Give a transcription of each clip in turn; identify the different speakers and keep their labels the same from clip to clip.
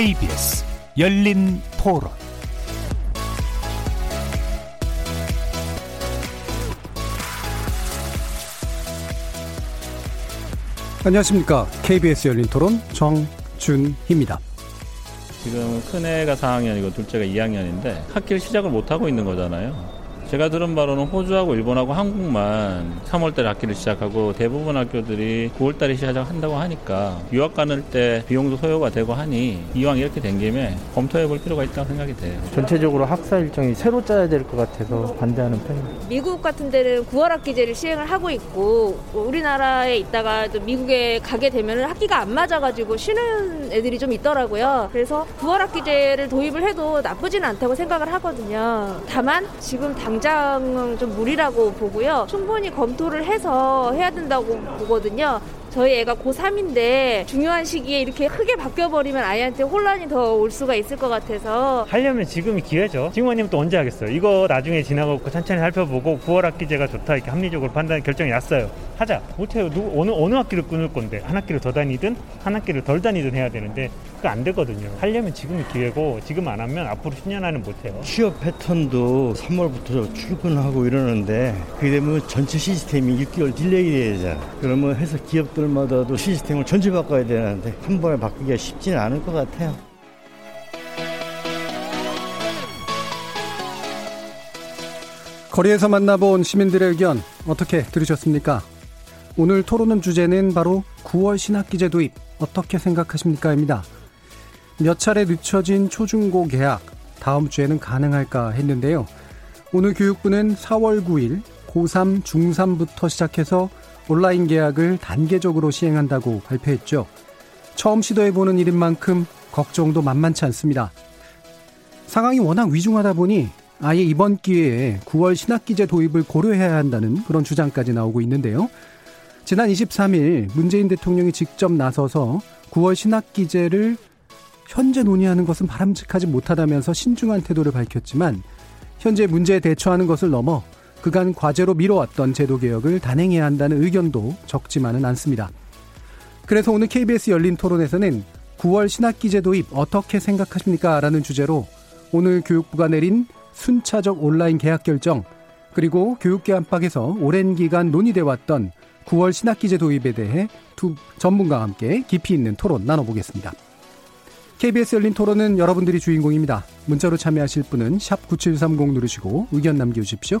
Speaker 1: KBS 열린 토론
Speaker 2: 안녕하십니까. KBS 열린 토론 정준희입니다.
Speaker 3: 지금 큰애가 4학년이고 둘째가 2학년인데 학기를 시작을 못하고 있는 거잖아요. 제가 들은 바로는 호주하고 일본하고 한국만 3월달에 학기를 시작하고 대부분 학교들이 9월달에 시작한다고 하니까 유학 가는 때 비용도 소요가 되고 하니 이왕 이렇게 된 김에 검토해 볼 필요가 있다고 생각이 돼요.
Speaker 4: 전체적으로 학사 일정이 새로 짜야 될 것 같아서 반대하는 편입니다.
Speaker 5: 미국 같은 데는 9월 학기제를 시행을 하고 있고 우리나라에 있다가 또 미국에 가게 되면 학기가 안 맞아가지고 쉬는 애들이 좀 있더라고요. 그래서 9월 학기제를 도입을 해도 나쁘지는 않다고 생각을 하거든요. 다만 지금 당 당장은 좀 무리라고 보고요. 충분히 검토를 해서 해야 된다고 보거든요. 저희 애가 고3인데 중요한 시기에 이렇게 크게 바뀌어버리면 아이한테 혼란이 더 올 수가 있을 것 같아서
Speaker 4: 하려면 지금이 기회죠. 지금 아니면 또 언제 하겠어요. 이거 나중에 지나고 천천히 살펴보고 9월 학기제가 좋다 이렇게 합리적으로 판단 결정이 났어요. 하자. 못해요. 누구 어느 어느 학기를 끊을 건데 한 학기를 더 다니든 한 학기를 덜 다니든 해야 되는데 그거 안 되거든요. 하려면 지금이 기회고 지금 안 하면 앞으로 10년 안은 못해요.
Speaker 6: 취업 패턴도 3월부터 출근하고 이러는데 그게 되면 전체 시스템이 6개월 delay 되잖아. 그러면 해서 기업 들 것들마다도 시스템을 전체 바꿔야 되는데 한 번에 바꾸기가 쉽지는 않을 것 같아요.
Speaker 2: 거리에서 만나본 시민들의 의견 어떻게 들으셨습니까? 오늘 토론은 주제는 바로 9월 신학기제 도입 어떻게 생각하십니까?입니다. 몇 차례 늦춰진 초중고 개학 다음 주에는 가능할까 했는데요. 오늘 교육부는 4월 9일 고3, 중3부터 시작해서 온라인 계약을 단계적으로 시행한다고 발표했죠. 처음 시도해보는 일인 만큼 걱정도 만만치 않습니다. 상황이 워낙 위중하다 보니 아예 이번 기회에 9월 신학기제 도입을 고려해야 한다는 그런 주장까지 나오고 있는데요. 지난 23일 문재인 대통령이 직접 나서서 9월 신학기제를 현재 논의하는 것은 바람직하지 못하다면서 신중한 태도를 밝혔지만 현재 문제에 대처하는 것을 넘어 그간 과제로 미뤄왔던 제도 개혁을 단행해야 한다는 의견도 적지만은 않습니다. 그래서 오늘 KBS 열린 토론에서는 9월 신학기 제도 입 어떻게 생각하십니까? 라는 주제로 오늘 교육부가 내린 순차적 온라인 계약 결정 그리고 교육계 안팎에서 오랜 기간 논의돼 왔던 9월 신학기 제 도 입에 대해 두 전문가와 함께 깊이 있는 토론 나눠보겠습니다. KBS 열린 토론은 여러분들이 주인공입니다. 문자로 참여하실 분은 9730 누르시고 의견 남겨주십시오.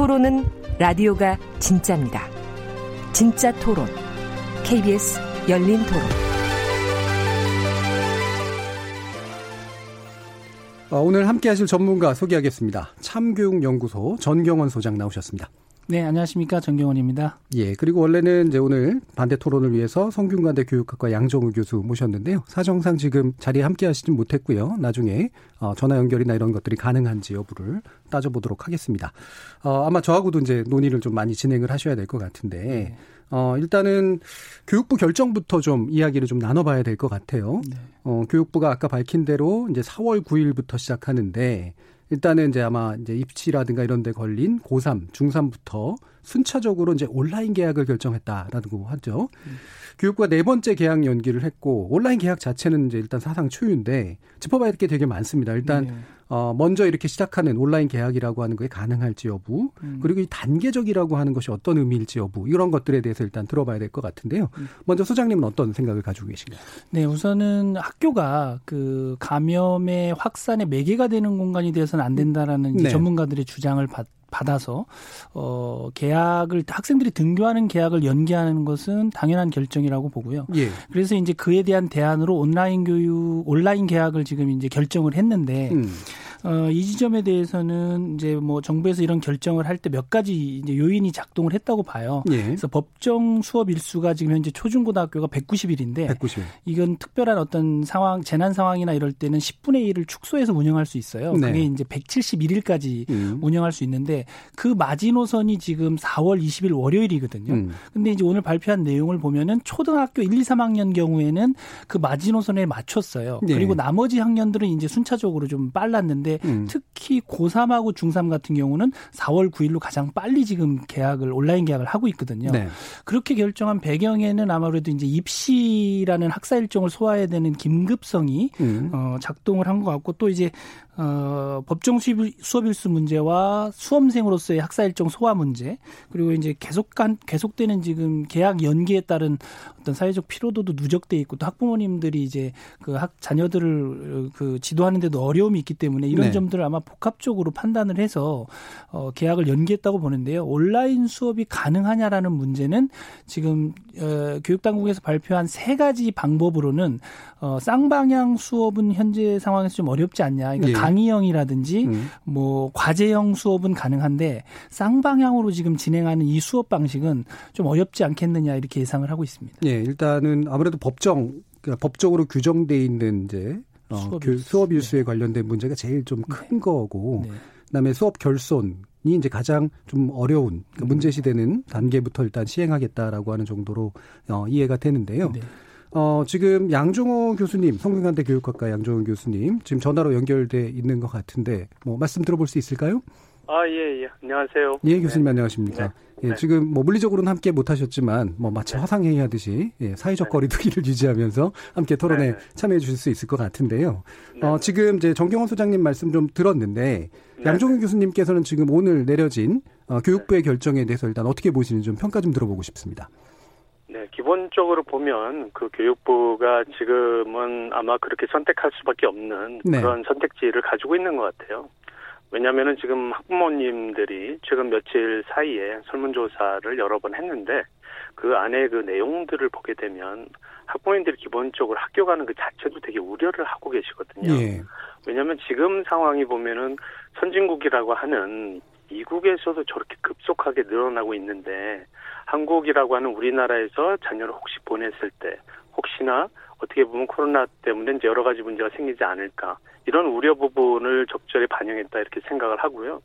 Speaker 7: 토론은 라디오가 진짜입니다. 진짜 토론. KBS 열린 토론.
Speaker 2: 어, 오늘 함께 하실 전문가 소개하겠습니다. 참교육연구소 전경원 소장 나오셨습니다.
Speaker 8: 네, 안녕하십니까. 정경원입니다.
Speaker 2: 예, 그리고 원래는 이제 오늘 반대 토론을 위해서 성균관대 교육학과 양정우 교수 모셨는데요. 사정상 지금 자리에 함께 하시진 못했고요. 나중에 어, 전화 연결이나 이런 것들이 가능한지 여부를 따져보도록 하겠습니다. 어, 아마 저하고도 이제 논의를 좀 많이 진행을 하셔야 될 것 같은데, 네. 어, 일단은 교육부 결정부터 좀 이야기를 좀 나눠봐야 될 것 같아요. 네. 어, 교육부가 아까 밝힌 대로 이제 4월 9일부터 시작하는데, 일단은 이제 아마 이제 입시라든가 이런 데 걸린 고3, 중3부터 순차적으로 이제 온라인 계약을 결정했다라고 하죠. 음. 교육부가 네 번째 계약 연기를 했고 온라인 계약 자체는 이제 일단 사상 초유인데 짚어봐야 될 게 되게 많습니다. 일단 네. 어 먼저 이렇게 시작하는 온라인 계약이라고 하는 게 가능할지 여부 음. 그리고 이 단계적이라고 하는 것이 어떤 의미일지 여부 이런 것들에 대해서 일단 들어봐야 될 것 같은데요. 음. 먼저 소장님은 어떤 생각을 가지고 계신가요?
Speaker 8: 네, 우선은 학교가 그 감염의 확산의 매개가 되는 공간이 되어서는 안 된다라는 네. 전문가들의 주장을 받 받아서 어 계약을 학생들이 등교하는 계약을 연기하는 것은 당연한 결정이라고 보고요. 예. 그래서 이제 그에 대한 대안으로 온라인 교육 온라인 계약을 지금 이제 결정을 했는데 음. 어, 이 지점에 대해서는 이제 뭐 정부에서 이런 결정을 할 때 몇 가지 이제 요인이 작동을 했다고 봐요. 예. 그래서 법정 수업 일수가 지금 현재 초중고등학교가 190일인데 190일. 이건 특별한 어떤 상황 재난 상황이나 이럴 때는 10분의 1을 축소해서 운영할 수 있어요. 네. 그게 이제 171일까지 음. 운영할 수 있는데 그 마지노선이 지금 4월 20일 월요일이거든요. 음. 근데 이제 오늘 발표한 내용을 보면은 초등학교 1, 2, 3학년 경우에는 그 마지노선에 맞췄어요. 네. 그리고 나머지 학년들은 이제 순차적으로 좀 빨랐는데 음. 특히 고3하고 중3 같은 경우는 4월 9일로 가장 빨리 지금 계약을 온라인 계약을 하고 있거든요. 네. 그렇게 결정한 배경에는 아무래도 이제 입시라는 학사 일정을 소화해야 되는 긴급성이 음. 어, 작동을 한 것 같고 또 이제 어, 법정 수업 일수 문제와 수험생으로서의 학사 일정 소화 문제 그리고 이제 계속간 계속되는 지금 계약 연기에 따른 어떤 사회적 피로도도 누적돼 있고 또 학부모님들이 이제 그 학 자녀들을 그 지도하는데도 어려움이 있기 때문에 이런 네. 점들을 아마 복합적으로 판단을 해서 어, 계약을 연기했다고 보는데요. 온라인 수업이 가능하냐라는 문제는 지금 어, 교육당국에서 발표한 세 가지 방법으로는 어, 쌍방향 수업은 현재 상황에서 좀 어렵지 않냐. 그러니까 예. 강의형이라든지 음. 뭐 과제형 수업은 가능한데 쌍방향으로 지금 진행하는 이 수업 방식은 좀 어렵지 않겠느냐 이렇게 예상을 하고 있습니다.
Speaker 2: 예, 일단은 아무래도 법정 그러니까 법적으로 규정돼 있는 이제 어, 수업, 그 수업 일수에 네. 관련된 문제가 제일 좀큰 네. 거고 네. 그다음에 수업 결손 이 이제 가장 좀 어려운 그러니까 음. 문제시되는 단계부터 일단 시행하겠다라고 하는 정도로 어, 이해가 되는데요. 네. 어, 지금 양종호 교수님, 성균관대 교육학과 양종호 교수님, 지금 전화로 연결돼 있는 것 같은데, 뭐, 말씀 들어볼 수 있을까요?
Speaker 9: 아, 예, 예. 안녕하세요.
Speaker 2: 예, 교수님 네. 안녕하십니까. 네. 예, 네. 지금 뭐 물리적으로는 함께 못 하셨지만, 뭐 마치 네. 화상회의 하듯이, 예, 사회적 네. 거리두기를 유지하면서 함께 토론에 네. 참여해 주실 수 있을 것 같은데요. 어, 지금 이제 정경원 소장님 말씀 좀 들었는데, 양종호 교수님께서는 지금 오늘 내려진 어, 교육부의 결정에 대해서 일단 어떻게 보시는지 좀 평가 좀 들어보고 싶습니다.
Speaker 9: 네, 기본적으로 보면 그 교육부가 지금은 아마 그렇게 선택할 수밖에 없는 네. 그런 선택지를 가지고 있는 것 같아요. 왜냐하면은 지금 학부모님들이 최근 며칠 사이에 설문조사를 여러 번 했는데 그 안에 그 내용들을 보게 되면 학부모님들이 기본적으로 학교 가는 그 자체도 되게 우려를 하고 계시거든요. 예. 왜냐하면 지금 상황이 보면은 선진국이라고 하는 미국에서도 저렇게 급속하게 늘어나고 있는데 한국이라고 하는 우리나라에서 자녀를 혹시 보냈을 때 혹시나 어떻게 보면 코로나 때문에 이제 여러 가지 문제가 생기지 않을까 이런 우려 부분을 적절히 반영했다 이렇게 생각을 하고요.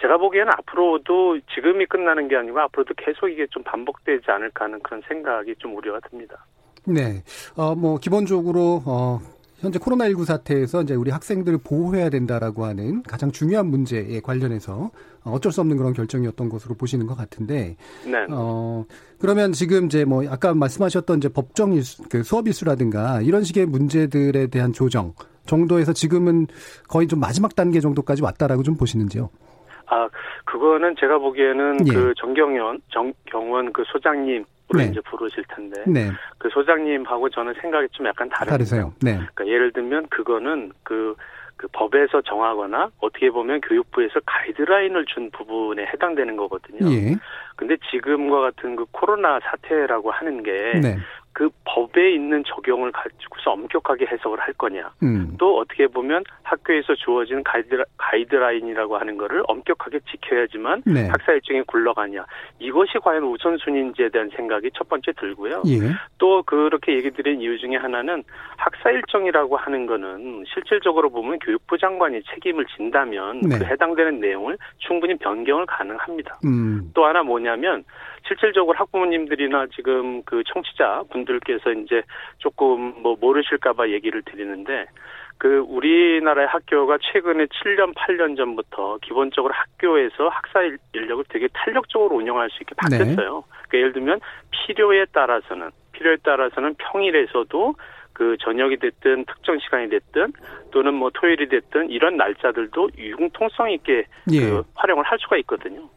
Speaker 9: 제가 보기에는 앞으로도 지금이 끝나는 게 아니고 앞으로도 계속 이게 좀 반복되지 않을까 하는 그런 생각이 좀 우려가 듭니다.
Speaker 2: 네. 어, 뭐, 기본적으로, 어, 현재 코로나19 사태에서 이제 우리 학생들을 보호해야 된다라고 하는 가장 중요한 문제에 관련해서 어쩔 수 없는 그런 결정이었던 것으로 보시는 것 같은데. 네. 어, 그러면 지금 이제 뭐 아까 말씀하셨던 이제 법정 일수, 그 수업 일수라든가 이런 식의 문제들에 대한 조정 정도에서 지금은 거의 좀 마지막 단계 정도까지 왔다라고 좀 보시는지요?
Speaker 9: 아, 그거는 제가 보기에는 예. 그 정경현, 정경원 그 소장님 네. 이제 부르실 텐데 네. 그 소장님하고 저는 생각이 좀 약간 다릅니다.
Speaker 2: 다르세요. 네.
Speaker 9: 그러니까 예를 들면 그거는 그, 그 법에서 정하거나 어떻게 보면 교육부에서 가이드라인을 준 부분에 해당되는 거거든요. 예. 근데 지금과 같은 그 코로나 사태라고 하는 게 네. 그 법에 있는 적용을 가지고서 엄격하게 해석을 할 거냐. 음. 또 어떻게 보면 학교에서 주어진 가이드, 가이드라인이라고 하는 거를 엄격하게 지켜야지만 네. 학사 일정이 굴러가냐. 이것이 과연 우선순위인지에 대한 생각이 첫 번째 들고요. 예. 또 그렇게 얘기 드린 이유 중에 하나는 학사 일정이라고 하는 거는 실질적으로 보면 교육부 장관이 책임을 진다면 네. 그 해당되는 내용을 충분히 변경을 가능합니다. 음. 또 하나 뭐냐면 실질적으로 학부모님들이나 지금 그 청취자 분들께서 이제 조금 뭐 모르실까봐 얘기를 드리는데 그 우리나라의 학교가 최근에 7년 8년 전부터 기본적으로 학교에서 학사 인력을 되게 탄력적으로 운영할 수 있게 네. 바뀌었어요. 네. 그러니까 예를 들면 필요에 따라서는 필요에 따라서는 평일에서도 그 저녁이 됐든 특정 시간이 됐든 또는 뭐 토요일이 됐든 이런 날짜들도 융통성 있게 예. 그 활용을 할 수가 있거든요.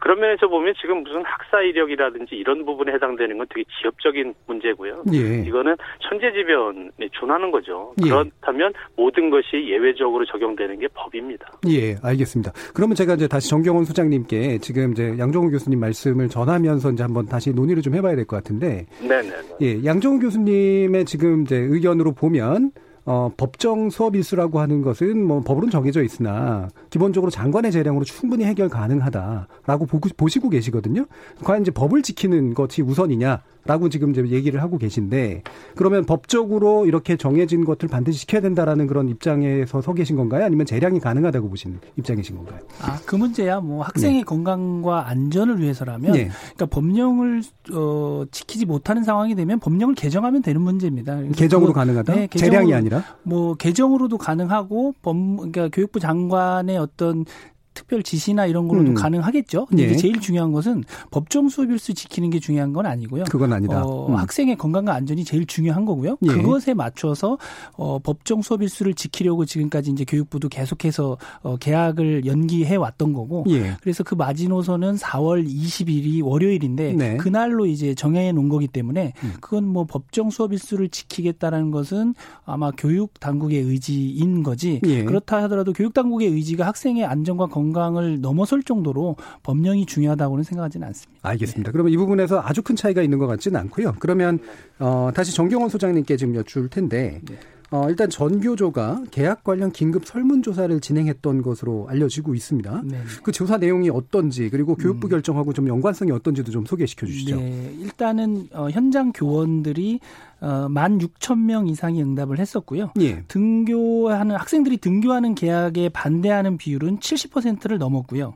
Speaker 9: 그런 면에서 보면 지금 무슨 학사 이력이라든지 이런 부분에 해당되는 건 되게 지엽적인 문제고요. 예. 이거는 천재지변에 준하는 거죠. 예. 그렇다면 모든 것이 예외적으로 적용되는 게 법입니다.
Speaker 2: 예, 알겠습니다. 그러면 제가 이제 다시 정경원 소장님께 지금 이제 양종우 교수님 말씀을 전하면서 이제 한번 다시 논의를 좀 해봐야 될 것 같은데. 네네. 예, 양종우 교수님의 지금 이제 의견으로 보면 어, 법정 수업 일수라고 하는 것은 뭐 법으로는 정해져 있으나 기본적으로 장관의 재량으로 충분히 해결 가능하다라고 보고, 보시고 계시거든요. 과연 이제 법을 지키는 것이 우선이냐? 라고 지금 이제 얘기를 하고 계신데 그러면 법적으로 이렇게 정해진 것을 반드시 지켜야 된다라는 그런 입장에서 서 계신 건가요? 아니면 재량이 가능하다고 보시는 입장이신 건가요?
Speaker 8: 아, 그 문제야 뭐 학생의 네. 건강과 안전을 위해서라면 네. 그러니까 법령을 어, 지키지 못하는 상황이 되면 법령을 개정하면 되는 문제입니다.
Speaker 2: 개정으로 그, 가능하다? 네, 재량이 아니라?
Speaker 8: 뭐 개정으로도 가능하고 법 그러니까 교육부 장관의 어떤 특별 지시나 이런 걸로도 음. 가능하겠죠. 근데 예. 제일 중요한 것은 법정 수업 일수 지키는 게 중요한 건 아니고요.
Speaker 2: 그건 아니다.
Speaker 8: 어, 음. 학생의 건강과 안전이 제일 중요한 거고요. 예. 그것에 맞춰서 어, 법정 수업 일수를 지키려고 지금까지 이제 교육부도 계속해서 어, 계약을 연기해 왔던 거고. 예. 그래서 그 마지노선은 4월 20일이 월요일인데 네. 그날로 이제 정해 놓은 거기 때문에 음. 그건 뭐 법정 수업 일수를 지키겠다라는 것은 아마 교육 당국의 의지인 거지. 예. 그렇다 하더라도 교육 당국의 의지가 학생의 안전과 건강 건강을 넘어설 정도로 법령이 중요하다고는 생각하지는 않습니다.
Speaker 2: 알겠습니다. 네. 그러면 이 부분에서 아주 큰 차이가 있는 것 같지는 않고요. 그러면 어, 다시 정경원 소장님께 지금 여쭐 텐데 네. 어, 일단 전교조가 계약 관련 긴급 설문조사를 진행했던 것으로 알려지고 있습니다. 네. 그 조사 내용이 어떤지 그리고 교육부 음. 결정하고 좀 연관성이 어떤지도 좀 소개시켜 주시죠. 네.
Speaker 8: 일단은 어, 현장 교원들이 어, 1만 6천 명 이상이 응답을 했었고요. 예. 등교하는 학생들이 등교하는 계약에 반대하는 비율은 70%를 넘었고요.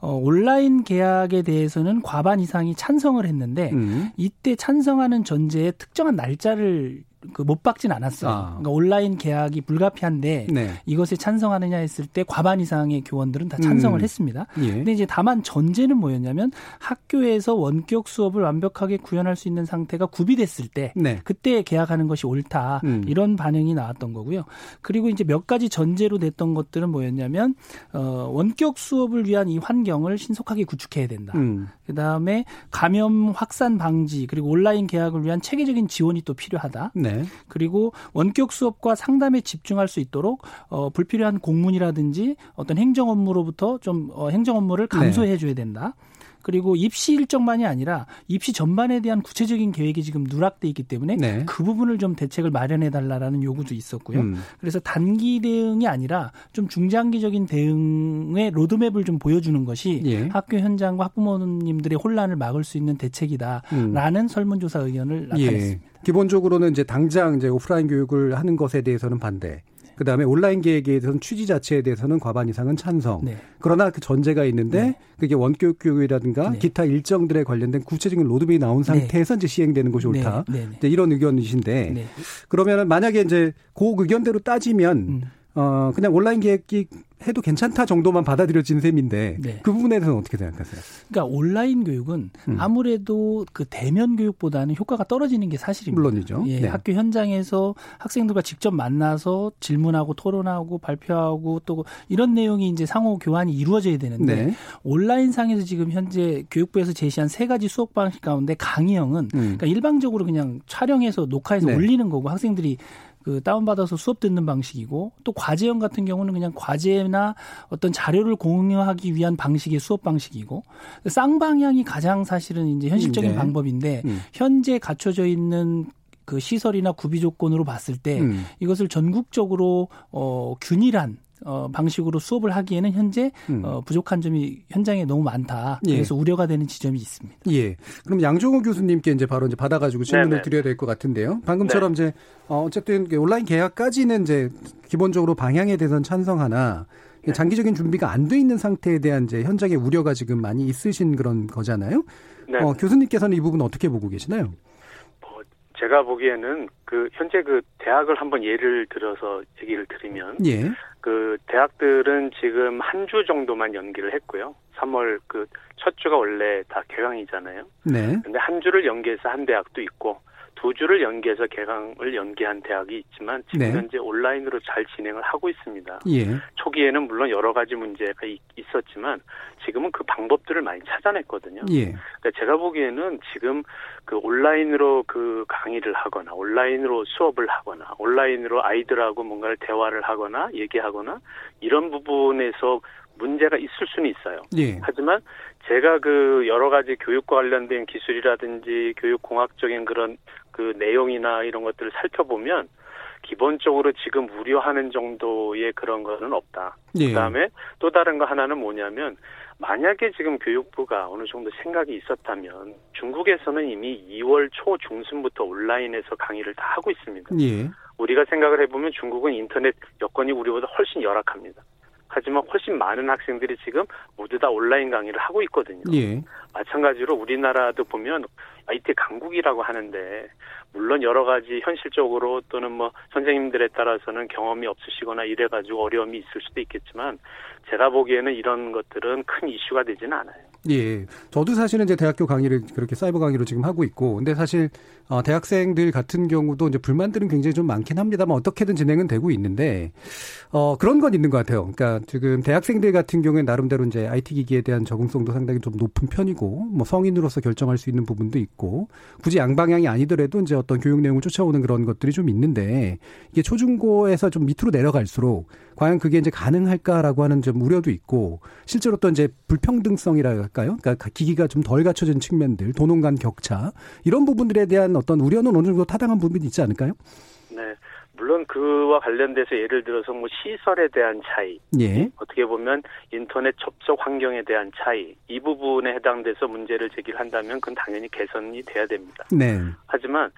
Speaker 8: 어, 온라인 계약에 대해서는 과반 이상이 찬성을 했는데 음. 이때 찬성하는 전제에 특정한 날짜를 그 못 박진 않았어요. 아. 그러니까 온라인 계약이 불가피한데 네. 이것에 찬성하느냐 했을 때 과반 이상의 교원들은 다 찬성을 음. 했습니다. 예. 근데 이제 다만 전제는 뭐였냐면 학교에서 원격 수업을 완벽하게 구현할 수 있는 상태가 구비됐을 때 네. 그때 계약하는 것이 옳다. 음. 이런 반응이 나왔던 거고요. 그리고 이제 몇 가지 전제로 됐던 것들은 뭐였냐면 어 원격 수업을 위한 이 환경을 신속하게 구축해야 된다. 음. 그다음에 감염 확산 방지 그리고 온라인 계약을 위한 체계적인 지원이 또 필요하다. 네. 그리고 원격 수업과 상담에 집중할 수 있도록 어, 불필요한 공문이라든지 어떤 행정 업무로부터 좀 어, 행정 업무를 감소해 줘야 된다. 그리고 입시 일정만이 아니라 입시 전반에 대한 구체적인 계획이 지금 누락돼 있기 때문에 네. 그 부분을 좀 대책을 마련해 달라라는 요구도 있었고요. 음. 그래서 단기 대응이 아니라 좀 중장기적인 대응의 로드맵을 좀 보여주는 것이 예. 학교 현장과 학부모님들의 혼란을 막을 수 있는 대책이다라는 음. 설문조사 의견을 예. 나타냈습니다. 예.
Speaker 2: 기본적으로는 이제 당장 이제 오프라인 교육을 하는 것에 대해서는 반대. 그다음에 온라인 계획에 대해서는 취지 자체에 대해서는 과반 이상은 찬성. 네. 그러나 그 전제가 있는데 네. 그게 원격 교육이라든가 네. 기타 일정들에 관련된 구체적인 로드맵이 나온 네. 상태에서 이제 시행되는 것이 네. 옳다. 네. 이제 이런 의견이신데 그러면은 만약에 이제 그 의견대로 따지면 음. 어 그냥 온라인 계획이 해도 괜찮다 정도만 받아들여진 셈인데 네. 그 부분에 대해서는 어떻게 생각하세요?
Speaker 8: 그러니까 온라인 교육은 음. 아무래도 그 대면 교육보다는 효과가 떨어지는 게 사실입니다.
Speaker 2: 물론이죠.
Speaker 8: 예, 네. 학교 현장에서 학생들과 직접 만나서 질문하고 토론하고 발표하고 또 이런 내용이 이제 상호 교환이 이루어져야 되는데 네. 온라인 상에서 지금 현재 교육부에서 제시한 세 가지 수업 방식 가운데 강의형은 음. 그러니까 일방적으로 그냥 촬영해서 녹화해서 네. 올리는 거고 학생들이 그 다운받아서 수업 듣는 방식이고 또 과제형 같은 경우는 그냥 과제나 어떤 자료를 공유하기 위한 방식의 수업 방식이고 쌍방향이 가장 사실은 이제 현실적인 네. 방법인데 음. 현재 갖춰져 있는 그 시설이나 구비 조건으로 봤을 때 음. 이것을 전국적으로 어 균일한 어, 방식으로 수업을 하기에는 현재 음. 어, 부족한 점이 현장에 너무 많다. 예. 그래서 예. 우려가 되는 지점이 있습니다.
Speaker 2: 예. 그럼 양종호 교수님께 이제 바로 이제 받아가지고 질문을 네네. 드려야 될 것 같은데요. 방금처럼 네. 이제 어, 어쨌든 온라인 계약까지는 이제 기본적으로 방향에 대해서는 찬성하나 네. 장기적인 준비가 안 돼 있는 상태에 대한 이제 현장의 우려가 지금 많이 있으신 그런 거잖아요. 네. 어, 교수님께서는 이 부분 어떻게 보고 계시나요?
Speaker 9: 제가 보기에는 그 현재 그 대학을 한번 예를 들어서 얘기를 드리면 예. 그 대학들은 지금 한 주 정도만 연기를 했고요. 3월 그 첫 주가 원래 다 개강이잖아요. 네. 근데 한 주를 연기해서 한 대학도 있고 두 주를 연기해서 개강을 연기한 대학이 있지만 지금 네. 현재 온라인으로 잘 진행을 하고 있습니다. 예. 초기에는 물론 여러 가지 문제가 있었지만 지금은 그 방법들을 많이 찾아냈거든요. 예. 그러니까 제가 보기에는 지금 그 온라인으로 그 강의를 하거나 온라인으로 수업을 하거나 온라인으로 아이들하고 뭔가를 대화를 하거나 얘기하거나 이런 부분에서 문제가 있을 수는 있어요. 예. 하지만 제가 그 여러 가지 교육과 관련된 기술이라든지 교육공학적인 그런 그 내용이나 이런 것들을 살펴보면 기본적으로 지금 우려하는 정도의 그런 거는 없다. 예. 그다음에 또 다른 거 하나는 뭐냐면 만약에 지금 교육부가 어느 정도 생각이 있었다면 중국에서는 이미 2월 초 중순부터 온라인에서 강의를 다 하고 있습니다. 예. 우리가 생각을 해보면 중국은 인터넷 여건이 우리보다 훨씬 열악합니다. 하지만 훨씬 많은 학생들이 지금 모두 다 온라인 강의를 하고 있거든요. 예. 마찬가지로 우리나라도 보면 IT 강국이라고 하는데 물론 여러 가지 현실적으로 또는 뭐 선생님들에 따라서는 경험이 없으시거나 이래 가지고 어려움이 있을 수도 있겠지만 제가 보기에는 이런 것들은 큰 이슈가 되지는 않아요.
Speaker 2: 예. 저도 사실은 이제 대학교 강의를 그렇게 사이버 강의로 지금 하고 있고, 근데 사실, 어, 대학생들 같은 경우도 이제 불만들은 굉장히 좀 많긴 합니다만 어떻게든 진행은 되고 있는데, 어, 그런 건 있는 것 같아요. 그러니까 지금 대학생들 같은 경우에 나름대로 이제 IT 기기에 대한 적응성도 상당히 좀 높은 편이고, 뭐 성인으로서 결정할 수 있는 부분도 있고, 굳이 양방향이 아니더라도 이제 어떤 교육 내용을 쫓아오는 그런 것들이 좀 있는데, 이게 초중고에서 좀 밑으로 내려갈수록, 과연 그게 이제 가능할까라고 하는 좀 우려도 있고, 실제로 또 이제 불평등성이라 할까요? 그러니까 기기가 좀 덜 갖춰진 측면들, 도농 간 격차 이런 부분들에 대한 어떤 우려는 어느 정도 타당한 부분이 있지 않을까요?
Speaker 9: 네. 물론 그와 관련돼서 예를 들어서 뭐 시설에 대한 차이, 예. 어떻게 보면 인터넷 접속 환경에 대한 차이, 이 부분에 해당돼서 문제를 제기한다면 그건 당연히 개선이 돼야 됩니다. 네. 하지만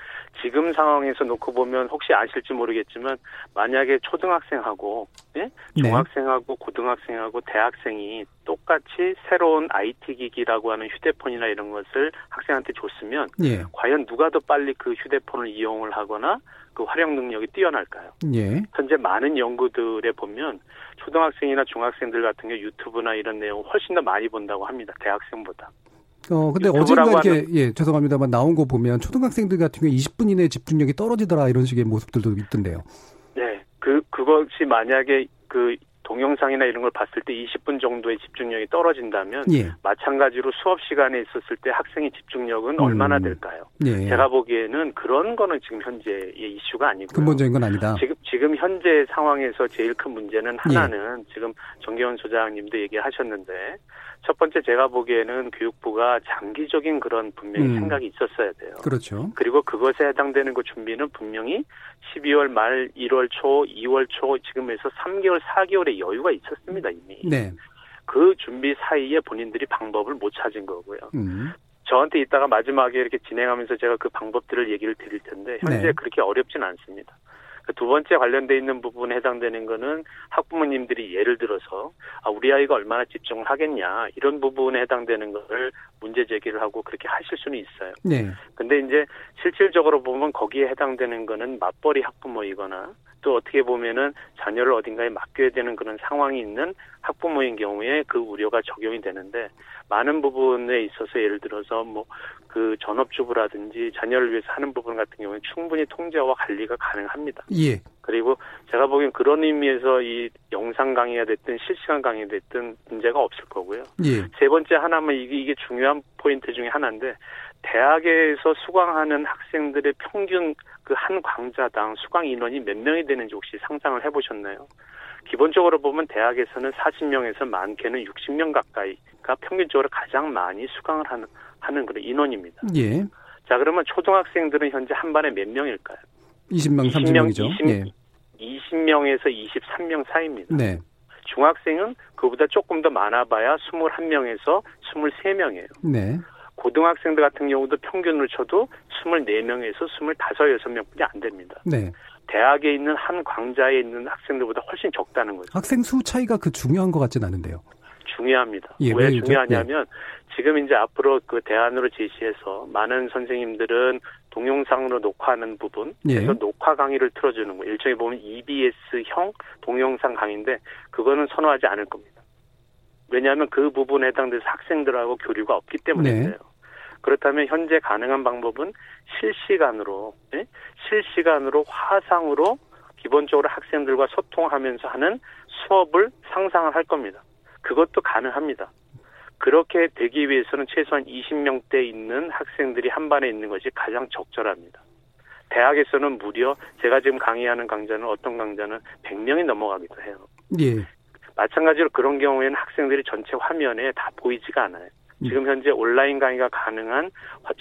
Speaker 9: 지금 상황에서 놓고 보면 혹시 아실지 모르겠지만 만약에 초등학생하고 예? 네? 중학생하고 고등학생하고 대학생이 똑같이 새로운 IT 기기라고 하는 휴대폰이나 이런 것을 학생한테 줬으면 예. 과연 누가 더 빨리 그 휴대폰을 이용을 하거나 그 활용 능력이 뛰어날까요? 예. 현재 많은 연구들에 보면 초등학생이나 중학생들 같은 경우 유튜브나 이런 내용을 훨씬 더 많이 본다고 합니다. 대학생보다.
Speaker 2: 어, 근데 어젠가 이렇게, 예, 죄송합니다만 나온 거 보면 초등학생들 같은 경우 20분 이내에 집중력이 떨어지더라 이런 식의 모습들도 있던데요.
Speaker 9: 네. 그, 그것이 만약에 그 동영상이나 이런 걸 봤을 때 20분 정도의 집중력이 떨어진다면 예. 마찬가지로 수업 시간에 있었을 때 학생의 집중력은 음. 얼마나 될까요? 예. 제가 보기에는 그런 거는 지금 현재의 이슈가 아니고요.
Speaker 2: 근본적인 건 아니다.
Speaker 9: 지금 지금 현재 상황에서 제일 큰 문제는 하나는 예. 지금 정계원 소장님도 얘기하셨는데 첫 번째 제가 보기에는 교육부가 장기적인 그런 분명히 음. 생각이 있었어야 돼요.
Speaker 2: 그렇죠.
Speaker 9: 그리고 그것에 해당되는 그 준비는 분명히 12월 말, 1월 초, 2월 초 지금에서 3개월, 4개월의 여유가 있었습니다 이미. 네. 그 준비 사이에 본인들이 방법을 못 찾은 거고요. 음. 저한테 이따가 마지막에 이렇게 진행하면서 제가 그 방법들을 얘기를 드릴 텐데 현재 네. 그렇게 어렵진 않습니다. 두 번째 관련돼 있는 부분에 해당되는 거는 학부모님들이 예를 들어서 아, 우리 아이가 얼마나 집중을 하겠냐 이런 부분에 해당되는 것을 문제 제기를 하고 그렇게 하실 수는 있어요. 네. 근데 이제 실질적으로 보면 거기에 해당되는 거는 맞벌이 학부모이거나 또 어떻게 보면은 자녀를 어딘가에 맡겨야 되는 그런 상황이 있는 학부모인 경우에 그 우려가 적용이 되는데 많은 부분에 있어서 예를 들어서 뭐 그 전업주부라든지 자녀를 위해서 하는 부분 같은 경우는 충분히 통제와 관리가 가능합니다. 예. 그리고 제가 보기엔 그런 의미에서 이 영상 강의가 됐든 실시간 강의가 됐든 문제가 없을 거고요. 예. 세 번째 하나만 이게, 이게 중요한 포인트 중에 하나인데 대학에서 수강하는 학생들의 평균 그한 광자당 수강 인원이 몇 명이 되는지 혹시 상상을 해보셨나요? 기본적으로 보면 대학에서는 40명에서 많게는 60명 가까이가 평균적으로 가장 많이 수강을 하는 하는 그런 인원입니다. 예. 자 그러면 초등학생들은 현재 한 반에 몇 명일까요?
Speaker 2: 20명, 30명이죠. 20, 예.
Speaker 9: 20명에서 23명 사이입니다. 네. 중학생은 그보다 조금 더 많아봐야 21명에서 23명이에요. 네. 고등학생들 같은 경우도 평균을 쳐도 24명에서 25, 6명뿐이 안 됩니다. 네. 대학에 있는 한 광자에 있는 학생들보다 훨씬 적다는 거죠.
Speaker 2: 학생 수 차이가 그 중요한 것 같진 않은데요.
Speaker 9: 중요합니다. 예, 왜 중요하냐면 예. 지금 이제 앞으로 그 대안으로 제시해서 많은 선생님들은 동영상으로 녹화하는 부분, 예. 그래서 녹화 강의를 틀어주는 거 일종의 보면 EBS형 동영상 강의인데 그거는 선호하지 않을 겁니다. 왜냐하면 그 부분에 해당돼서 학생들하고 교류가 없기 때문인데요. 네. 그렇다면 현재 가능한 방법은 실시간으로 예? 실시간으로 화상으로 기본적으로 학생들과 소통하면서 하는 수업을 상상을 할 겁니다. 그것도 가능합니다. 그렇게 되기 위해서는 최소한 20명대 있는 학생들이 한 반에 있는 것이 가장 적절합니다. 대학에서는 무려 제가 지금 강의하는 강좌는 어떤 강좌는 100명이 넘어가기도 해요. 예. 마찬가지로 그런 경우에는 학생들이 전체 화면에 다 보이지가 않아요. 지금 현재 온라인 강의가 가능한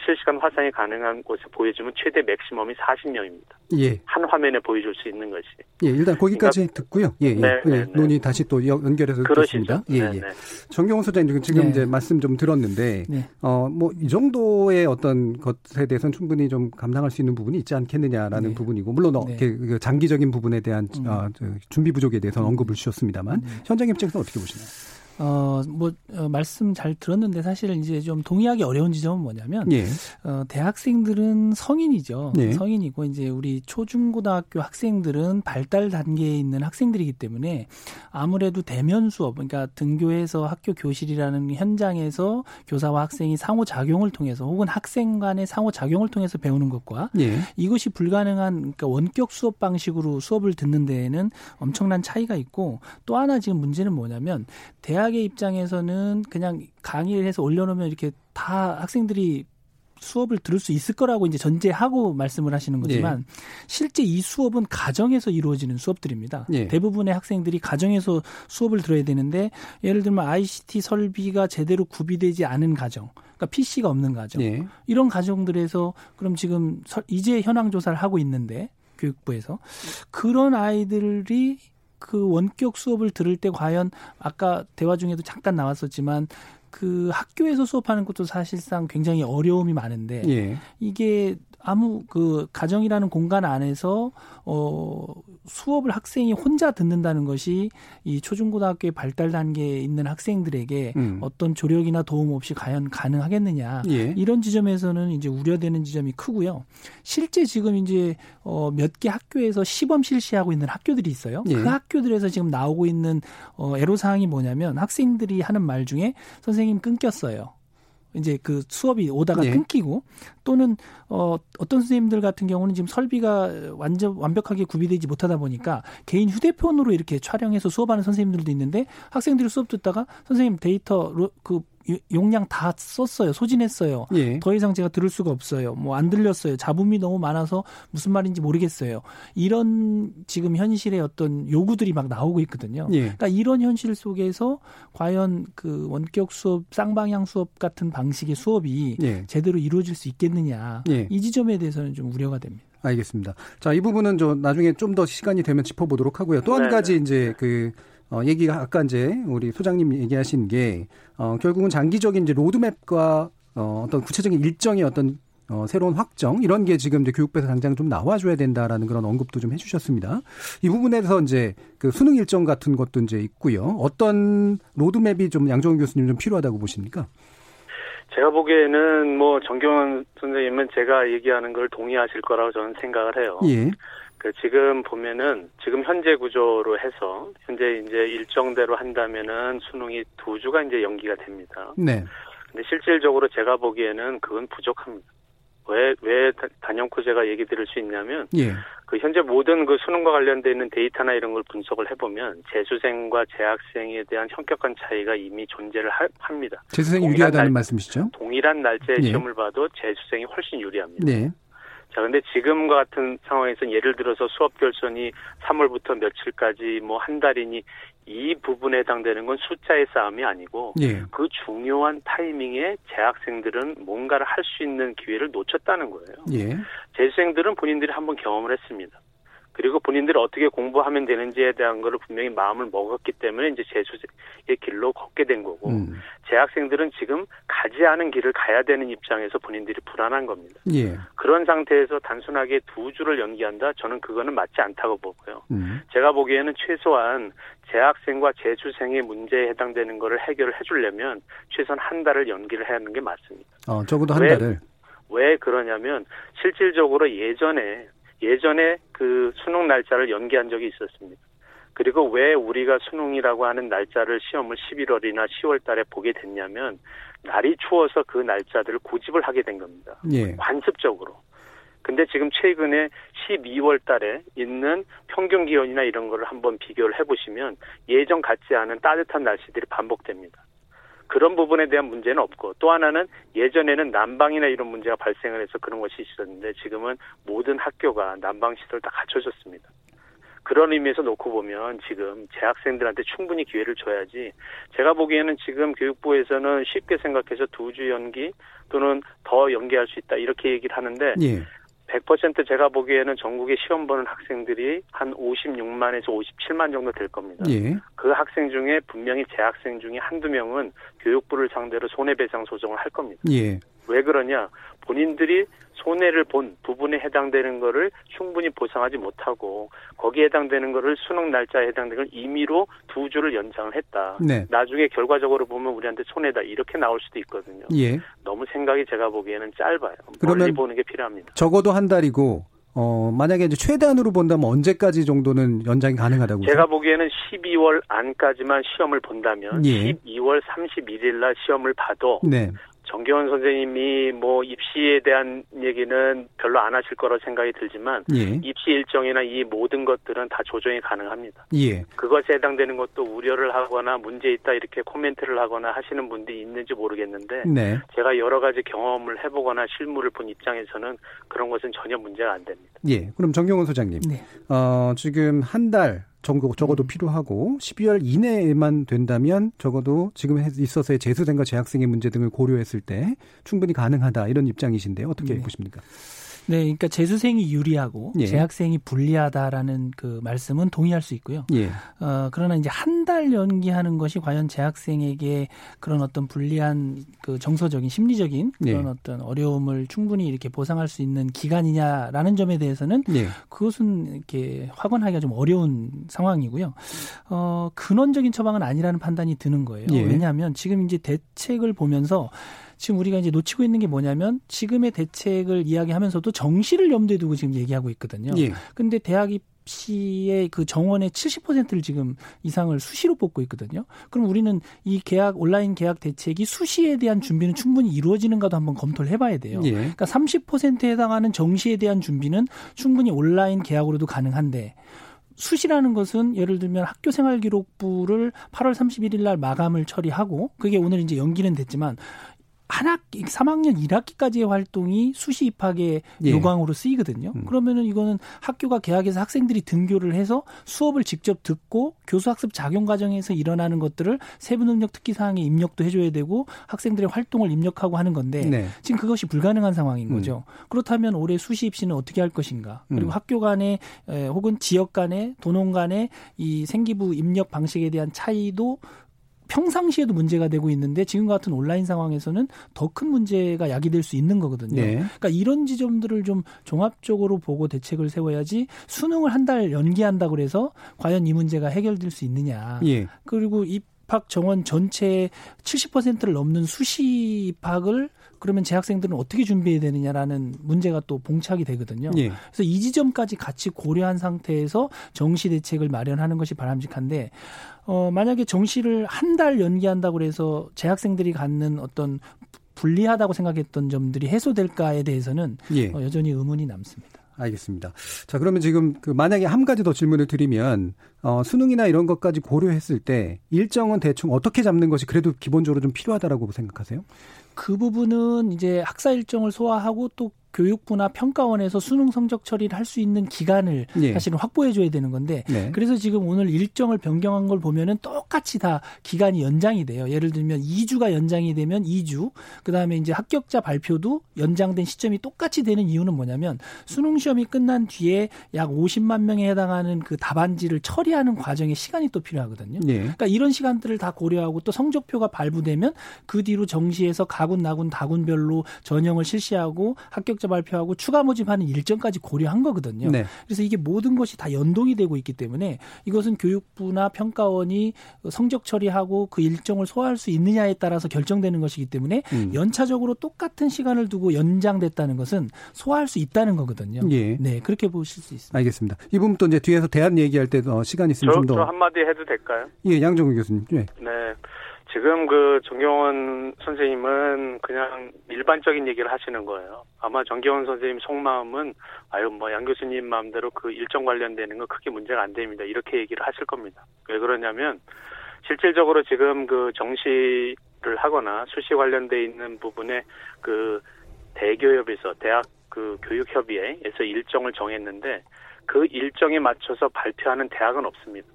Speaker 9: 실시간 화상이 가능한 곳에 보여주면 최대 맥시멈이 40명입니다.
Speaker 2: 예.
Speaker 9: 한 화면에 보여줄 수 있는 것이.
Speaker 2: 예, 일단 거기까지 그러니까, 듣고요. 예, 예. 네, 예. 네, 논의 다시 또 연결해서 듣겠습니다. 예, 네, 예. 정경호 소장님 지금 네. 이제 말씀 좀 들었는데 네. 어뭐 이 정도의 어떤 것에 대해서는 충분히 좀 감당할 수 있는 부분이 있지 않겠느냐라는 네. 부분이고 물론 어, 그 장기적인 부분에 대한 음. 어, 준비 부족에 대해서는 언급을 주셨습니다만 음. 현장 입장에서 어떻게 보시나요?
Speaker 8: 어, 뭐, 어, 말씀 잘 들었는데 사실 이제 좀 동의하기 어려운 지점은 뭐냐면, 예. 어, 대학생들은 성인이죠. 예. 성인이고, 이제 우리 초중고등학교 학생들은 발달 단계에 있는 학생들이기 때문에 아무래도 대면 수업, 그러니까 등교해서 학교 교실이라는 현장에서 교사와 학생이 상호작용을 통해서 혹은 학생 간의 상호작용을 통해서 배우는 것과 예. 이것이 불가능한, 그러니까 원격 수업 방식으로 수업을 듣는 데에는 엄청난 차이가 있고 또 하나 지금 문제는 뭐냐면 대학 대학의 입장에서는 그냥 강의를 해서 올려놓으면 이렇게 다 학생들이 수업을 들을 수 있을 거라고 이제 전제하고 말씀을 하시는 거지만 예. 실제 이 수업은 가정에서 이루어지는 수업들입니다. 예. 대부분의 학생들이 가정에서 수업을 들어야 되는데 예를 들면 ICT 설비가 제대로 구비되지 않은 가정, 그러니까 PC가 없는 가정 예. 이런 가정들에서 그럼 지금 이제 현황 조사를 하고 있는데 교육부에서 그런 아이들이 그 원격 수업을 들을 때 과연 아까 대화 중에도 잠깐 나왔었지만 그 학교에서 수업하는 것도 사실상 굉장히 어려움이 많은데 예. 이게 아무 그 가정이라는 공간 안에서 어 수업을 학생이 혼자 듣는다는 것이 이 초중고등학교의 발달 단계에 있는 학생들에게 음. 어떤 조력이나 도움 없이 과연 가능하겠느냐 예. 이런 지점에서는 이제 우려되는 지점이 크고요. 실제 지금 이제 어몇 개 학교에서 시범 실시하고 있는 학교들이 있어요. 예. 그 학교들에서 지금 나오고 있는 어 애로 사항이 뭐냐면 학생들이 하는 말 중에 선생님 끊겼어요. 이제 그 수업이 오다가 네. 끊기고 또는 어 어떤 선생님들 같은 경우는 지금 설비가 완전 완벽하게 구비되지 못하다 보니까 개인 휴대폰으로 이렇게 촬영해서 수업하는 선생님들도 있는데 학생들이 수업 듣다가 선생님 데이터 그 용량 다 썼어요. 소진했어요. 예. 더 이상 제가 들을 수가 없어요. 뭐 안 들렸어요. 잡음이 너무 많아서 무슨 말인지 모르겠어요. 이런 지금 현실의 어떤 요구들이 막 나오고 있거든요. 예. 그러니까 이런 현실 속에서 과연 그 원격 수업, 쌍방향 수업 같은 방식의 수업이 예. 제대로 이루어질 수 있겠느냐. 예. 이 지점에 대해서는 좀 우려가 됩니다.
Speaker 2: 알겠습니다. 자, 이 부분은 저 나중에 좀 더 시간이 되면 짚어보도록 하고요. 또한 네. 가지 이제 그 어, 얘기가 아까 이제 우리 소장님 얘기하신 게 어, 결국은 장기적인 이제 로드맵과 어, 어떤 구체적인 일정의 어떤 어, 새로운 확정 이런 게 지금 이제 교육부에서 당장 좀 나와줘야 된다라는 그런 언급도 좀 해주셨습니다. 이 부분에서 이제 그 수능 일정 같은 것도 이제 있고요. 어떤 로드맵이 좀 양정훈 교수님 좀 필요하다고 보십니까?
Speaker 9: 제가 보기에는 뭐 정경원 선생님은 제가 얘기하는 걸 동의하실 거라고 저는 생각을 해요. 예. 그 지금 보면은 지금 현재 구조로 해서 현재 이제 일정대로 한다면은 수능이 두 주가 이제 연기가 됩니다. 네. 근데 실질적으로 제가 보기에는 그건 부족합니다. 왜, 왜 단연코 제가 얘기 드릴 수 있냐면, 예. 그 현재 모든 그 수능과 관련돼 있는 데이터나 이런 걸 분석을 해보면, 재수생과 재학생에 대한 현격한 차이가 이미 존재를 하, 합니다.
Speaker 2: 재수생이 유리하다는 날, 말씀이시죠?
Speaker 9: 동일한 날짜의 예. 시험을 봐도 재수생이 훨씬 유리합니다. 네. 자, 근데 지금과 같은 상황에서 예를 들어서 수업 결선이 3월부터 며칠까지 뭐 한 달이니 이 부분에 해당되는 건 숫자의 싸움이 아니고 예. 그 중요한 타이밍에 재학생들은 뭔가를 할 수 있는 기회를 놓쳤다는 거예요. 예. 재수생들은 본인들이 한번 경험을 했습니다. 그리고 본인들이 어떻게 공부하면 되는지에 대한 거를 분명히 마음을 먹었기 때문에 이제 재수의 길로 걷게 된 거고 음. 재학생들은 지금 가지 않은 길을 가야 되는 입장에서 본인들이 불안한 겁니다. 예. 그런 상태에서 단순하게 두 주를 연기한다? 저는 그거는 맞지 않다고 보고요. 음. 제가 보기에는 최소한 재학생과 재수생의 문제에 해당되는 거를 해결을 해주려면 최소한 한 달을 연기를 해야 하는 게 맞습니다.
Speaker 2: 어, 적어도 한 왜, 달을.
Speaker 9: 왜 그러냐면 실질적으로 예전에 예전에 그 수능 날짜를 연기한 적이 있었습니다. 그리고 왜 우리가 수능이라고 하는 날짜를 시험을 11월이나 10월 달에 보게 됐냐면 날이 추워서 그 날짜들을 고집을 하게 된 겁니다. 예. 관습적으로. 근데 지금 최근에 12월 달에 있는 평균 기온이나 이런 거를 한번 비교를 해 보시면 예전 같지 않은 따뜻한 날씨들이 반복됩니다. 그런 부분에 대한 문제는 없고 또 하나는 예전에는 난방이나 이런 문제가 발생을 해서 그런 것이 있었는데 지금은 모든 학교가 난방 시설 다 갖춰졌습니다. 그런 의미에서 놓고 보면 지금 재학생들한테 충분히 기회를 줘야지 제가 보기에는 지금 교육부에서는 쉽게 생각해서 두 주 연기 또는 더 연기할 수 있다 이렇게 얘기를 하는데 예. 100% 제가 보기에는 전국에 시험 보는 학생들이 한 56만에서 57만 정도 될 겁니다. 예. 그 학생 중에 분명히 재학생 중에 한두 명은 교육부를 상대로 손해배상 소송을 할 겁니다. 예. 왜 그러냐? 본인들이 손해를 본 부분에 해당되는 거를 충분히 보상하지 못하고 거기에 해당되는 거를 수능 날짜에 해당되는 걸 임의로 두 주를 연장을 했다. 네. 나중에 결과적으로 보면 우리한테 손해다 이렇게 나올 수도 있거든요. 예. 너무 생각이 제가 보기에는 짧아요. 멀리 보는 게 필요합니다.
Speaker 2: 적어도 한 달이고 어, 만약에 이제 최대한으로 본다면 언제까지 정도는 연장이 가능하다고?
Speaker 9: 제가 보기에는 12월 안까지만 시험을 본다면 예. 12월 31일 날 시험을 봐도 네. 정겨원 선생님이 뭐 입시에 대한 얘기는 별로 안 하실 거라 생각이 들지만 예. 입시 일정이나 이 모든 것들은 다 조정이 가능합니다. 예. 그것에 해당되는 것도 우려를 하거나 문제 있다 이렇게 코멘트를 하거나 하시는 분들이 있는지 모르겠는데 네. 제가 여러 가지 경험을 해보거나 실물을 본 입장에서는 그런 것은 전혀 문제가 안 됩니다.
Speaker 2: 예. 그럼 정경원 소장님, 네. 어, 지금 한 달 정도 적어도 음. 필요하고 12월 이내에만 된다면 적어도 지금 있어서의 재수생과 재학생의 문제 등을 고려했을 때 충분히 가능하다 이런 입장이신데 어떻게 네. 보십니까?
Speaker 8: 네, 그러니까 재수생이 유리하고 예. 재학생이 불리하다라는 그 말씀은 동의할 수 있고요. 예. 어, 그러나 이제 한 달 연기하는 것이 과연 재학생에게 그런 어떤 불리한 그 정서적인 심리적인 그런 예. 어떤 어려움을 충분히 이렇게 보상할 수 있는 기간이냐라는 점에 대해서는 예. 그것은 이렇게 확언하기가 좀 어려운 상황이고요. 어, 근원적인 처방은 아니라는 판단이 드는 거예요. 예. 왜냐하면 지금 이제 대책을 보면서 지금 우리가 이제 놓치고 있는 게 뭐냐면 지금의 대책을 이야기하면서도 정시를 염두에 두고 지금 얘기하고 있거든요. 예. 근데 대학 입 시의 그 정원의 70%를 지금 이상을 수시로 뽑고 있거든요. 그럼 우리는 이 계약 온라인 계약 대책이 수시에 대한 준비는 충분히 이루어지는가도 한번 검토를 해봐야 돼요. 예. 그러니까 30%에 해당하는 정시에 대한 준비는 충분히 온라인 계약으로도 가능한데 수시라는 것은 예를 들면 학교 생활 기록부를 8월 31일 날 마감을 처리하고 그게 오늘 이제 연기는 됐지만 한 학기, 3학년 1학기까지의 활동이 수시 입학의 예. 요강으로 쓰이거든요. 음. 그러면은 이거는 학교가 개학해서 학생들이 등교를 해서 수업을 직접 듣고 교수 학습 작용 과정에서 일어나는 것들을 세부 능력 특기 사항에 입력도 해줘야 되고 학생들의 활동을 입력하고 하는 건데 네. 지금 그것이 불가능한 상황인 음. 거죠. 음. 그렇다면 올해 수시 입시는 어떻게 할 것인가? 그리고 음. 학교 간에 에, 혹은 지역 간에 도농 간에 이 생기부 입력 방식에 대한 차이도 평상시에도 문제가 되고 있는데 지금 같은 온라인 상황에서는 더 큰 문제가 야기될 수 있는 거거든요. 네. 그러니까 이런 지점들을 좀 종합적으로 보고 대책을 세워야지 수능을 한 달 연기한다 그래서 과연 이 문제가 해결될 수 있느냐. 예. 그리고 입학 정원 전체 70%를 넘는 수시 입학을 그러면 재학생들은 어떻게 준비해야 되느냐라는 문제가 또 봉착이 되거든요. 예. 그래서 이 지점까지 같이 고려한 상태에서 정시 대책을 마련하는 것이 바람직한데 어 만약에 정시를 한 달 연기한다고 그래서 재학생들이 갖는 어떤 불리하다고 생각했던 점들이 해소될까에 대해서는 예. 어, 여전히 의문이 남습니다.
Speaker 2: 알겠습니다. 자, 그러면 지금 그 만약에 한 가지 더 질문을 드리면 어, 수능이나 이런 것까지 고려했을 때 일정은 대충 어떻게 잡는 것이 그래도 기본적으로 좀 필요하다라고 생각하세요?
Speaker 8: 그 부분은 이제 학사 일정을 소화하고 또 교육부나 평가원에서 수능 성적 처리를 할 수 있는 기간을 예. 사실은 확보해 줘야 되는 건데 네. 그래서 지금 오늘 일정을 변경한 걸 보면은 똑같이 다 기간이 연장이 돼요. 예를 들면 2주가 연장이 되면 2주, 그다음에 이제 합격자 발표도 연장된 시점이 똑같이 되는 이유는 뭐냐면 수능 시험이 끝난 뒤에 약 50만 명에 해당하는 그 답안지를 처리하는 과정에 시간이 또 필요하거든요. 예. 그러니까 이런 시간들을 다 고려하고 또 성적표가 발부되면 그 뒤로 정시에서 가군 나군 다군별로 전형을 실시하고 합격 자 성적 발표하고 추가 모집하는 일정까지 고려한 거거든요. 네. 그래서 이게 모든 것이 다 연동이 되고 있기 때문에 이것은 교육부나 평가원이 성적 처리하고 그 일정을 소화할 수 있느냐에 따라서 결정되는 것이기 때문에 음. 연차적으로 똑같은 시간을 두고 연장됐다는 것은 소화할 수 있다는 거거든요. 예. 네, 그렇게 보실 수 있습니다.
Speaker 2: 알겠습니다. 이 부분 또 이제 뒤에서 대안 얘기할 때도 시간 있으면 좀 더.
Speaker 9: 저 한마디 해도 될까요?
Speaker 2: 예, 양정우 교수님. 예.
Speaker 9: 네. 지금 그 정경원 선생님은 그냥 일반적인 얘기를 하시는 거예요. 아마 정경원 선생님 속마음은 아유 뭐 양 교수님 마음대로 그 일정 관련되는 거 크게 문제가 안 됩니다. 이렇게 얘기를 하실 겁니다. 왜 그러냐면 실질적으로 지금 그 정시를 하거나 수시 관련돼 있는 부분에 그 대교협에서 대학 그 교육협의회에서 일정을 정했는데 그 일정에 맞춰서 발표하는 대학은 없습니다.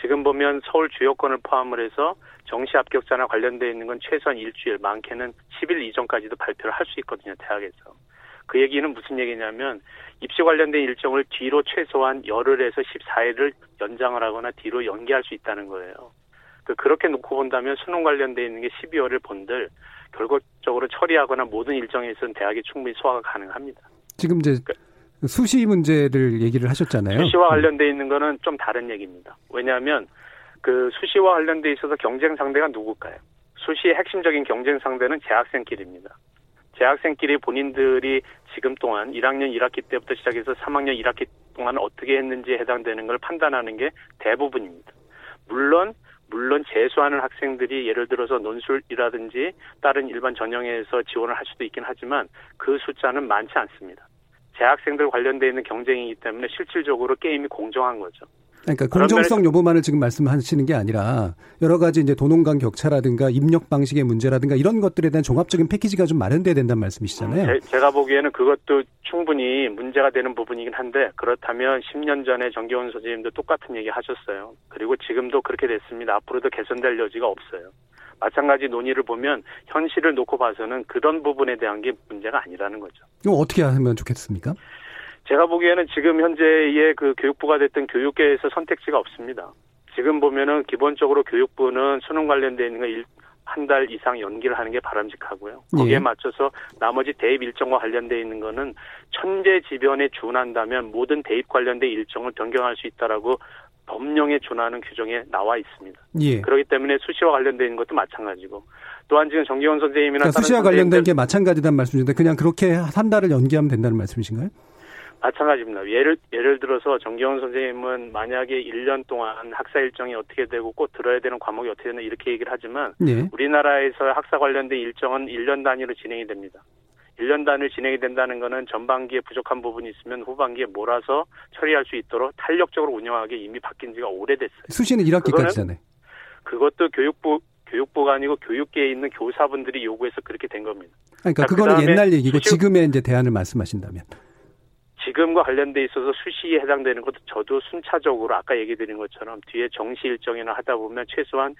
Speaker 9: 지금 보면 서울 주요권을 포함을 해서 정시 합격자나 관련되어 있는 건 최소한 일주일, 많게는 10일 이전까지도 발표를 할 수 있거든요, 대학에서. 그 얘기는 무슨 얘기냐면 입시 관련된 일정을 뒤로 최소한 열흘에서 14일을 연장을 하거나 뒤로 연기할 수 있다는 거예요. 그 그렇게 놓고 본다면 수능 관련돼 있는 게 12월을 본들 결과적으로 처리하거나 모든 일정에 있어서는 대학이 충분히 소화가 가능합니다.
Speaker 2: 지금 이제 그, 수시 문제를 얘기를 하셨잖아요.
Speaker 9: 수시와 관련돼 있는 거는 좀 다른 얘기입니다. 왜냐하면 그 수시와 관련돼 있어서 경쟁 상대가 누굴까요? 수시의 핵심적인 경쟁 상대는 재학생끼리입니다. 재학생끼리 본인들이 지금 동안 1학년 1학기 때부터 시작해서 3학년 1학기 동안 어떻게 했는지에 해당되는 걸 판단하는 게 대부분입니다. 물론 물론 재수하는 학생들이 예를 들어서 논술이라든지 다른 일반 전형에서 지원을 할 수도 있긴 하지만 그 숫자는 많지 않습니다. 재학생들 관련돼 있는 경쟁이기 때문에 실질적으로 게임이 공정한 거죠.
Speaker 2: 그러니까 공정성 여부만을 지금 말씀하시는 게 아니라 여러 가지 이제 도농 간 격차라든가 입력 방식의 문제라든가 이런 것들에 대한 종합적인 패키지가 좀 마련돼야 된다는 말씀이시잖아요.
Speaker 9: 제, 가 보기에는 그것도 충분히 문제가 되는 부분이긴 한데 그렇다면 10년 전에 정기원 선생님도 똑같은 얘기 하셨어요. 그리고 지금도 그렇게 됐습니다. 앞으로도 개선될 여지가 없어요. 마찬가지 논의를 보면 현실을 놓고 봐서는 그런 부분에 대한 게 문제가 아니라는 거죠.
Speaker 2: 이거 어떻게 하면 좋겠습니까?
Speaker 9: 제가 보기에는 지금 현재의 그 교육부가 됐던 교육계에서 선택지가 없습니다. 지금 보면은 기본적으로 교육부는 수능 관련돼 있는 거 한 달 이상 연기를 하는 게 바람직하고요. 거기에 예. 맞춰서 나머지 대입 일정과 관련돼 있는 거는 천재지변에 준한다면 모든 대입 관련된 일정을 변경할 수 있다라고 법령에 준하는 규정에 나와 있습니다. 예. 그렇기 때문에 수시와 있는 것도 마찬가지고 또한 지금 정기원 선생님이나
Speaker 2: 그러니까 수시와 관련된 게 마찬가지단 말씀이신데 그냥 그렇게 한 달을 연기하면 된다는 말씀이신가요?
Speaker 9: 마찬가지입니다. 예를 예를 들어서 정기원 선생님은 만약에 1년 동안 학사 일정이 어떻게 되고 꼭 들어야 되는 과목이 어떻게 되나 이렇게 얘기를 하지만 네. 우리나라에서 학사 관련된 일정은 1년 단위로 진행이 됩니다. 1년 단위로 진행이 된다는 것은 전반기에 부족한 부분이 있으면 후반기에 몰아서 처리할 수 있도록 탄력적으로 운영하기 이미 바뀐 지가 오래됐어요.
Speaker 2: 수시는 1학기까지잖아요.
Speaker 9: 그것도 교육부 교육부가 아니고 교육계에 있는 교사분들이 요구해서 그렇게 된 겁니다.
Speaker 2: 그러니까 그거는 옛날 얘기고 지금의 이제 대안을 말씀하신다면.
Speaker 9: 지금과 관련돼 있어서 수시에 해당되는 것도 저도 순차적으로 아까 얘기 드린 것처럼 뒤에 정시 일정이나 하다 보면 최소한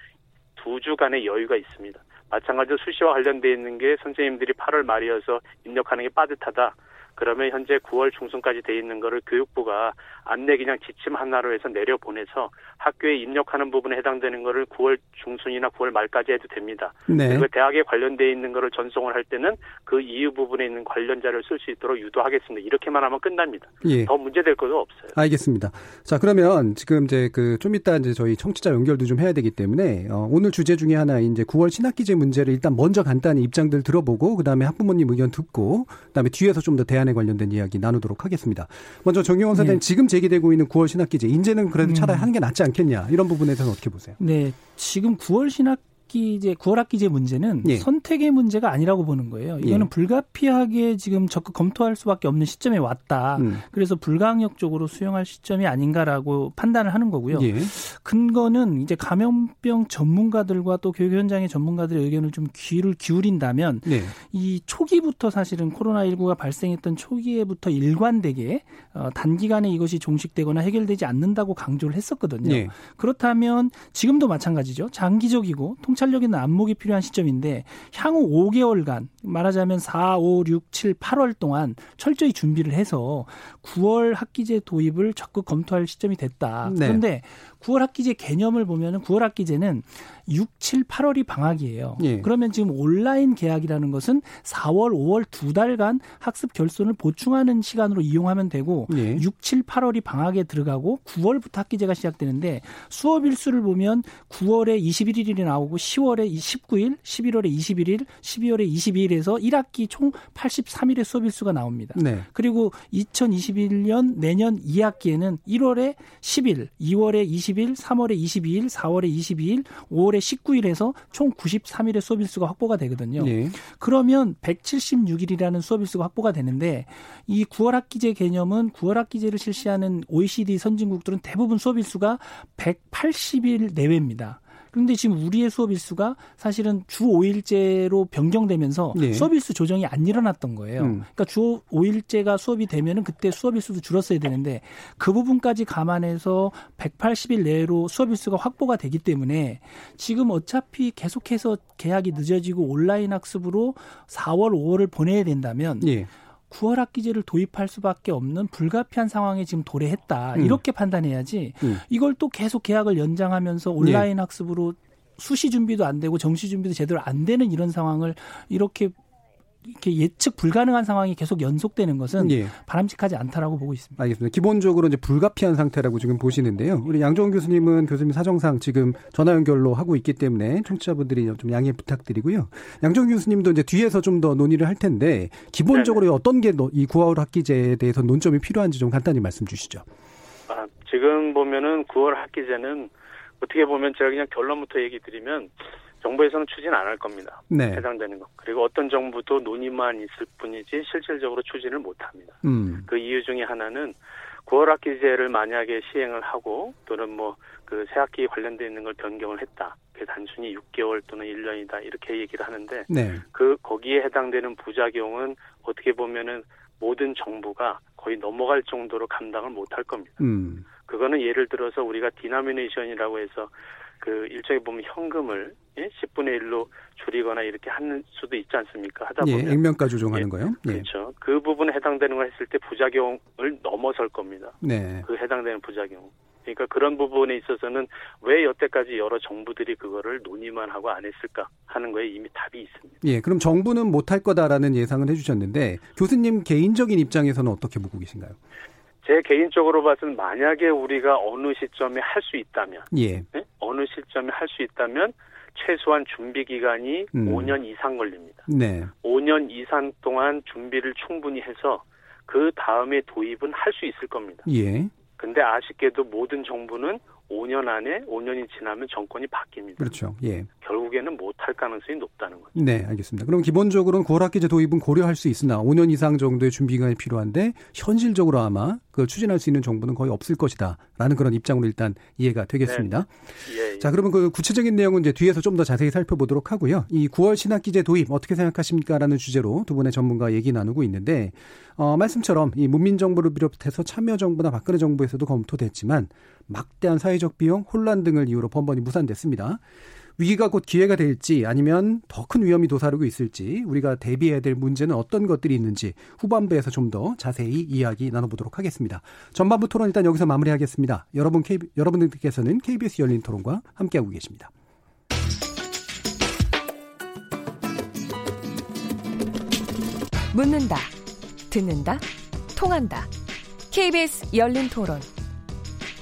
Speaker 9: 두 주간의 여유가 있습니다. 마찬가지로 수시와 관련돼 있는 게 선생님들이 8월 말이어서 입력하는 게 빠듯하다. 그러면 현재 9월 중순까지 돼 있는 거를 교육부가 안내 그냥 지침 하나로 해서 내려보내서 학교에 입력하는 부분에 해당되는 거를 9월 중순이나 9월 말까지 해도 됩니다. 네. 그리고 대학에 관련돼 있는 거를 전송을 할 때는 그 이유 부분에 있는 관련자를 쓸 수 있도록 유도하겠습니다. 이렇게만 하면 끝납니다. 예. 더 문제될 것도 없어요.
Speaker 2: 알겠습니다. 자 그러면 지금 이제 그 좀 이따 이제 저희 청취자 연결도 좀 해야 되기 때문에 어, 오늘 주제 중에 하나인 이제 9월 신학기제 문제를 일단 먼저 간단히 입장들 들어보고 그 다음에 학부모님 의견 듣고 그 다음에 뒤에서 좀 더 대안 에 관련된 이야기 나누도록 하겠습니다. 먼저 정경원 선생님 예. 지금 제기되고 있는 9월 신학기제 인제는 그래도 차라리 음. 하는 게 낫지 않겠냐 이런 부분에 대해서는 어떻게 보세요?
Speaker 8: 네, 지금 9월 신학 학기제 9월 학기제 문제는 예. 선택의 문제가 아니라고 보는 거예요. 이거는 예. 불가피하게 지금 적극 검토할 수밖에 없는 시점에 왔다. 음. 그래서 불가항력적으로 수용할 시점이 아닌가라고 판단을 하는 거고요. 예. 근거는 이제 감염병 전문가들과 또 교육 현장의 전문가들의 의견을 좀 귀를 기울인다면 예. 이 초기부터 사실은 코로나19가 발생했던 초기에부터 일관되게 어, 단기간에 이것이 종식되거나 해결되지 않는다고 강조를 했었거든요. 예. 그렇다면 지금도 마찬가지죠. 장기적이고 통 통찰력 있는 안목이 필요한 시점인데 향후 5개월간 말하자면 4, 5, 6, 7, 8월 동안 철저히 준비를 해서 9월 학기제 도입을 적극 검토할 시점이 됐다. 네. 그런데 9월 학기제 개념을 보면은 9월 학기제는 6, 7, 8월이 방학이에요. 예. 그러면 지금 온라인 계약이라는 것은 4월, 5월 두 달간 학습 결손을 보충하는 시간으로 이용하면 되고 예. 6, 7, 8월이 방학에 들어가고 9월부터 학기제가 시작되는데 수업 일수를 보면 9월에 21일이 나오고 10월에 19일, 11월에 21일, 12월에 22일에서 1학기 총 83일의 수업 일수가 나옵니다. 네. 그리고 2021년 내년 2학기에는 1월에 10일, 2월에 20일, 3월에 22일, 4월에 22일, 5월에 19일에서 총 93일의 수업 일수가 확보가 되거든요. 네. 그러면 176일이라는 수업 일수가 확보가 되는데 이 9월 학기제 개념은 9월 학기제를 실시하는 OECD 선진국들은 대부분 수업 일수가 180일 내외입니다. 그런데 지금 우리의 수업 일수가 사실은 주 5일제로 변경되면서 네. 수업 일수 조정이 안 일어났던 거예요. 음. 그러니까 주 5일제가 수업이 되면은 그때 수업 일수도 줄었어야 되는데 그 부분까지 감안해서 180일 내로 수업 일수가 확보가 되기 때문에 지금 어차피 계속해서 계약이 늦어지고 온라인 학습으로 4월, 5월을 보내야 된다면 예. 9월 학기제를 도입할 수밖에 없는 불가피한 상황에 지금 도래했다. 음. 이렇게 판단해야지 음. 이걸 또 계속 계약을 연장하면서 온라인 예. 학습으로 수시 준비도 안 되고 정시 준비도 제대로 안 되는 이런 상황을 이렇게 이렇게 예측 불가능한 상황이 계속 연속되는 것은 예. 바람직하지 않다라고 보고 있습니다.
Speaker 2: 알겠습니다. 기본적으로 이제 불가피한 상태라고 지금 보시는데요. 우리 양정훈 교수님은 교수님 사정상 지금 전화 연결로 하고 있기 때문에 청취자분들이 좀 양해 부탁드리고요. 양정훈 교수님도 이제 뒤에서 좀 더 논의를 할 텐데 기본적으로 네 어떤 게 이 9월 학기제에 대해서 논점이 필요한지 좀 간단히 말씀 주시죠.
Speaker 9: 아, 지금 보면은 9월 학기제는 어떻게 보면 제가 그냥 결론부터 얘기 드리면 정부에서는 추진 안 할 겁니다. 네. 해당되는 것. 그리고 어떤 정부도 논의만 있을 뿐이지 실질적으로 추진을 못 합니다. 음. 그 이유 중에 하나는 9월 학기제를 만약에 시행을 하고 또는 뭐 그 새학기 관련돼 있는 걸 변경을 했다. 그 단순히 6개월 또는 1년이다. 이렇게 얘기를 하는데 네. 그 거기에 해당되는 부작용은 어떻게 보면은 모든 정부가 거의 넘어갈 정도로 감당을 못 할 겁니다. 음. 그거는 예를 들어서 우리가 denomination이라고 해서 그 일종의 보면 현금을 예? 10분의 1로 줄이거나 이렇게 하는 수도 있지 않습니까? 하다 예, 보면
Speaker 2: 예, 액면가 조정하는 예, 거요.
Speaker 9: 예. 그렇죠. 그 부분에 해당되는 걸 했을 때 부작용을 넘어설 겁니다. 네. 그 해당되는 부작용. 그러니까 그런 부분에 있어서는 왜 여태까지 여러 정부들이 그거를 논의만 하고 안 했을까 하는 거에 이미 답이 있습니다.
Speaker 2: 예, 그럼 정부는 못할 거다라는 예상을 해주셨는데 교수님 개인적인 입장에서는 어떻게 보고 계신가요?
Speaker 9: 제 개인적으로 봐서는 만약에 우리가 어느 시점에 할 수 있다면, 예. 네? 어느 시점에 할 수 있다면 최소한 준비 기간이 음. 5년 이상 걸립니다. 네. 5년 이상 동안 준비를 충분히 해서 그 다음에 도입은 할 수 있을 겁니다. 예. 근데 아쉽게도 모든 정부는 5년 안에 5년이 지나면 정권이 바뀝니다.
Speaker 2: 그렇죠. 예.
Speaker 9: 결국에는 못할 가능성이 높다는 거죠.
Speaker 2: 네, 알겠습니다. 그럼 기본적으로는 9월 학기제 도입은 고려할 수 있으나 5년 이상 정도의 준비 기간이 필요한데 현실적으로 아마 그 추진할 수 있는 정부는 거의 없을 것이다라는 그런 입장으로 일단 이해가 되겠습니다. 네. 예, 예. 자, 그러면 그 구체적인 내용은 이제 뒤에서 좀 더 자세히 살펴보도록 하고요. 이 9월 신학기제 도입 어떻게 생각하십니까라는 주제로 두 분의 전문가 얘기 나누고 있는데 어, 말씀처럼 이 문민 정부를 비롯해서 참여 정부나 박근혜 정부에서도 검토됐지만 막대한 사회적 비용, 혼란 등을 이유로 번번이 무산됐습니다. 위기가 곧 기회가 될지 아니면 더 큰 위험이 도사리고 있을지 우리가 대비해야 될 문제는 어떤 것들이 있는지 후반부에서 좀 더 자세히 이야기 나눠보도록 하겠습니다. 전반부 토론 일단 여기서 마무리하겠습니다. 여러분 여러분들께서는 KBS 열린 토론과 함께하고 계십니다.
Speaker 7: 묻는다, 듣는다, 통한다. KBS 열린 토론.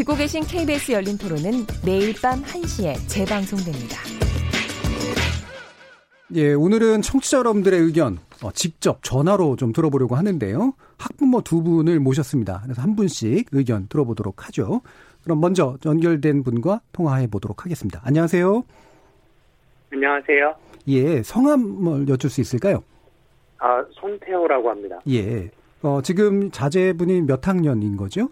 Speaker 7: 듣고 계신 KBS 열린 토론은 매일 밤 1시에 재방송됩니다.
Speaker 2: 예, 오늘은 청취자 여러분들의 의견 어, 직접 전화로 좀 들어보려고 하는데요. 학부모 두 분을 모셨습니다. 그래서 한 분씩 의견 들어보도록 하죠. 그럼 먼저 연결된 분과 통화해 보도록 하겠습니다. 안녕하세요.
Speaker 10: 안녕하세요.
Speaker 2: 예, 성함을 여쭐 수 있을까요?
Speaker 10: 아, 손태호라고 합니다.
Speaker 2: 예. 어, 지금 자제분이 몇 학년인 거죠?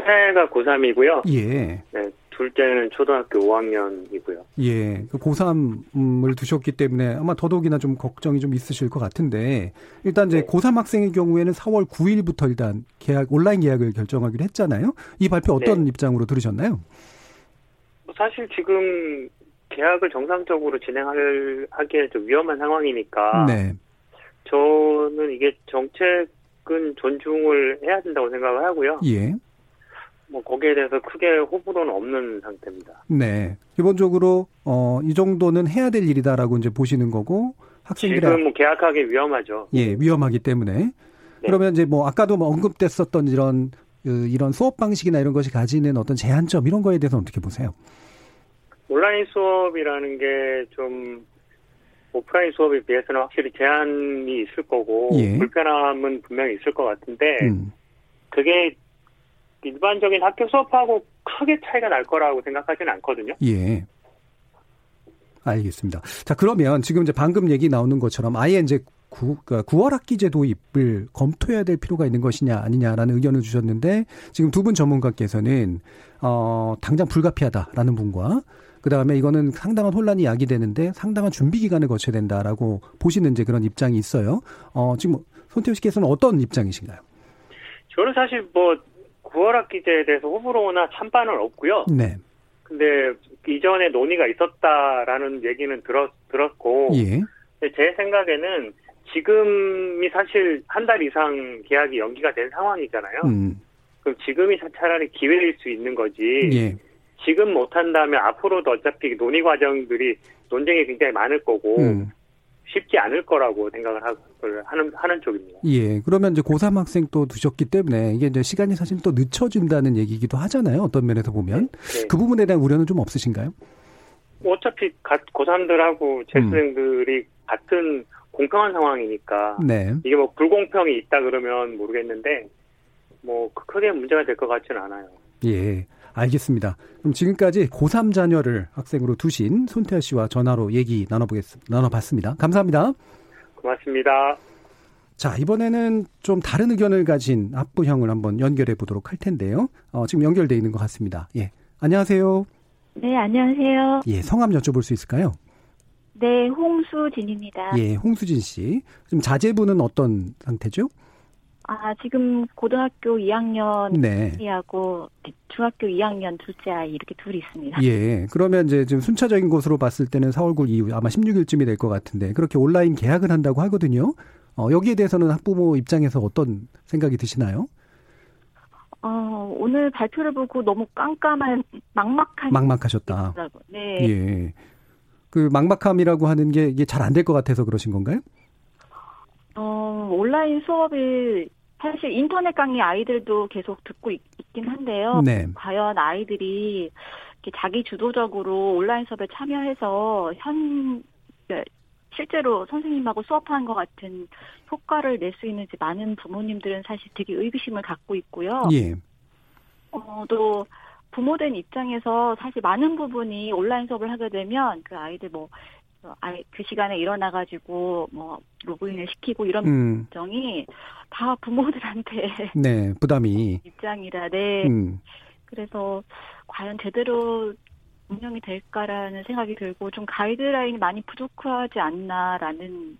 Speaker 10: 큰애가 고3이고요. 예. 네, 둘째는 초등학교 5학년이고요.
Speaker 2: 예. 그 고3을 두셨기 때문에 아마 더더욱이나 좀 걱정이 좀 있으실 것 같은데 일단 이제 네. 고3 학생의 경우에는 4월 9일부터 일단 계약 온라인 계약을 결정하기로 했잖아요. 이 발표 어떤 네. 입장으로 들으셨나요?
Speaker 10: 뭐 사실 지금 계약을 정상적으로 진행할 하기에 좀 위험한 상황이니까 네. 저는 이게 정책은 존중을 해야 된다고 생각을 하고요. 예. 뭐 거기에 대해서 크게 호불호는 없는 상태입니다.
Speaker 2: 네. 기본적으로 어, 이 정도는 해야 될 일이다라고 이제 보시는 거고 학생들이
Speaker 10: 지금 뭐 계약하기 위험하죠.
Speaker 2: 예, 위험하기 때문에. 네. 그러면 이제 뭐 아까도 뭐 언급됐었던 이런 그 이런 수업 방식이나 이런 것이 가지는 어떤 제한점 이런 거에 대해서 어떻게 보세요?
Speaker 10: 온라인 수업이라는 게 좀 오프라인 수업에 비해서는 확실히 제한이 있을 거고 예. 불편함은 분명히 있을 것 같은데 음. 그게 일반적인 학교 수업하고 크게 차이가 날 거라고 생각하지는 않거든요.
Speaker 2: 예. 알겠습니다. 자, 그러면 지금 이제 방금 얘기 나오는 것처럼 아예 이제 9, 그러니까 9월 학기제 도입을 검토해야 될 필요가 있는 것이냐 아니냐라는 의견을 주셨는데 지금 두 분 전문가께서는 어 당장 불가피하다라는 분과 그다음에 이거는 상당한 혼란이 야기되는데 상당한 준비 기간을 거쳐야 된다라고 보시는 이제 그런 입장이 있어요. 어 지금 손태우 씨께서는 어떤 입장이신가요?
Speaker 10: 저는 사실 뭐 9월 학기제에 대해서 호불호나 찬반은 없고요. 네. 근데 이전에 논의가 있었다라는 얘기는 들었, 들었고. 예. 제 생각에는 지금이 사실 한 달 이상 계약이 연기가 된 상황이잖아요. 음. 그럼 지금이 차라리 기회일 수 있는 거지. 예. 지금 못한다면 앞으로도 어차피 논의 과정들이 논쟁이 굉장히 많을 거고 음. 쉽지 않을 거라고 생각을 하는 하는 쪽입니다.
Speaker 2: 예. 그러면 이제 고3 학생 또 두셨기 때문에 이게 이제 시간이 사실 또 늦춰진다는 얘기기도 하잖아요. 어떤 면에서 보면 네. 그 부분에 대한 우려는 좀 없으신가요?
Speaker 10: 뭐 어차피 고3들하고 재수생들이 음. 같은 공평한 상황이니까 네. 이게 뭐 불공평이 있다 그러면 모르겠는데 뭐 크게 문제가 될 것 같지는 않아요.
Speaker 2: 예. 알겠습니다. 그럼 지금까지 고3 자녀를 학생으로 두신 손태아 씨와 전화로 얘기 나눠보겠, 나눠봤습니다. 감사합니다.
Speaker 10: 고맙습니다.
Speaker 2: 자, 이번에는 좀 다른 의견을 가진 압부형을 한번 연결해 보도록 할 텐데요. 어, 지금 연결돼 있는 것 같습니다. 예. 안녕하세요.
Speaker 11: 네, 안녕하세요.
Speaker 2: 예, 성함 여쭤볼 수 있을까요?
Speaker 11: 네, 홍수진입니다.
Speaker 2: 예, 홍수진 씨. 지금 자제분은 어떤 상태죠?
Speaker 11: 아, 지금 고등학교 2학년 네. 하고 중학교 2학년 둘째 아이 이렇게 둘이 있습니다.
Speaker 2: 예. 그러면 이제 지금 순차적인 것으로 봤을 때는 4월 9일 이후 아마 16일쯤이 될 것 같은데 그렇게 온라인 계약을 한다고 하거든요. 어, 여기에 대해서는 학부모 입장에서 어떤 생각이 드시나요?
Speaker 11: 어, 오늘 발표를 보고 너무 깜깜한 막막한
Speaker 2: 막막하셨다.
Speaker 11: 네.
Speaker 2: 예. 그 막막함이라고 하는 게 이게 잘 안 될 것 같아서 그러신 건가요?
Speaker 11: 어, 온라인 수업을 사실 인터넷 강의 아이들도 계속 듣고 있, 긴 한데요. 네. 과연 아이들이 자기 주도적으로 온라인 수업에 참여해서 현 실제로 선생님하고 수업하는 것 같은 효과를 낼 수 있는지 많은 부모님들은 사실 되게 의구심을 갖고 있고요. 예. 어, 또 부모된 입장에서 사실 많은 부분이 온라인 수업을 하게 되면 그 아이들 뭐 아이 그 시간에 일어나 가지고 뭐 로그인을 시키고 이런 음. 정이 다 부모들한테
Speaker 2: 네 부담이
Speaker 11: 입장이라 네 음. 그래서 과연 제대로 운영이 될까라는 생각이 들고 좀 가이드라인이 많이 부족하지 않나라는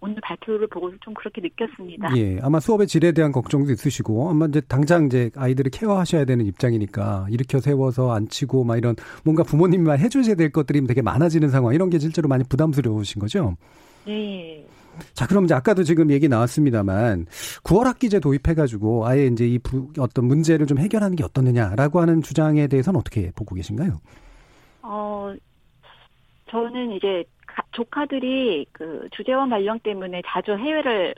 Speaker 11: 오늘 발표를 보고 좀 그렇게 느꼈습니다.
Speaker 2: 예, 아마 수업의 질에 대한 걱정도 있으시고 아마 이제 당장 이제 아이들을 케어하셔야 되는 입장이니까 일으켜 세워서 앉히고 막 이런 뭔가 부모님만 해주셔야 될 것들이 되게 많아지는 상황 이런 게 실제로 많이 부담스러우신 거죠?
Speaker 11: 네.
Speaker 2: 자, 그럼 이제 아까도 지금 얘기 나왔습니다만 9월 학기제 도입해가지고 아예 이제 이 부, 어떤 문제를 좀 해결하는 게 어떻느냐라고 하는 주장에 대해서는 어떻게 보고 계신가요?
Speaker 11: 어, 저는 이제 조카들이 그 주재원 발령 때문에 자주 해외를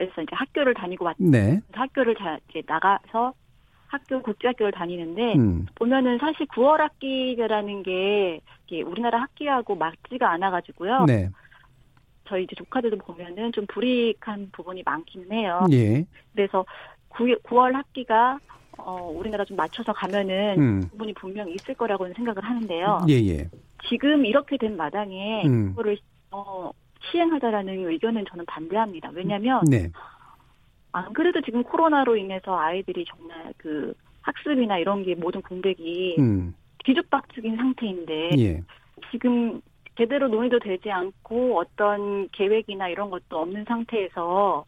Speaker 11: 해서 이제 학교를 다니고 왔 네. 학교를 자, 이제 나가서 학교 국제학교를 다니는데 음. 보면은 사실 9월 학기라는 게 우리나라 학기하고 맞지가 않아 가지고요. 네. 저희 이제 조카들도 보면은 좀 불이익한 부분이 많기는 해요. 예. 그래서 9, 9월 학기가 어, 우리나라 좀 맞춰서 가면은 음. 부분이 분명히 있을 거라고는 생각을 하는데요.
Speaker 2: 예, 예.
Speaker 11: 지금 이렇게 된 마당에 음. 그거를 어, 시행하자라는 의견은 저는 반대합니다. 왜냐하면 네. 안 그래도 지금 코로나로 인해서 아이들이 정말 그 학습이나 이런 게 모든 공백이 음. 뒤죽박죽인 상태인데 예. 지금 제대로 논의도 되지 않고 어떤 계획이나 이런 것도 없는 상태에서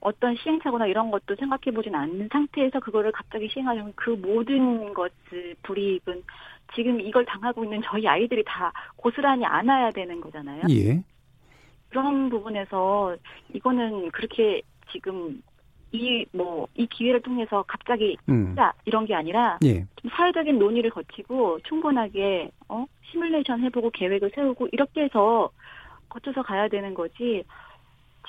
Speaker 11: 어떤 시행착오나 이런 것도 생각해 보진 않는 상태에서 그거를 갑자기 시행하려면 그 모든 것을 불이익은 지금 이걸 당하고 있는 저희 아이들이 다 고스란히 안아야 되는 거잖아요.
Speaker 2: 예.
Speaker 11: 그런 부분에서 이거는 그렇게 지금 이 뭐이 뭐, 기회를 통해서 갑자기 음. 이런 게 아니라 예. 좀 사회적인 논의를 거치고 충분하게 어 시뮬레이션 해보고 계획을 세우고 이렇게 해서 거쳐서 가야 되는 거지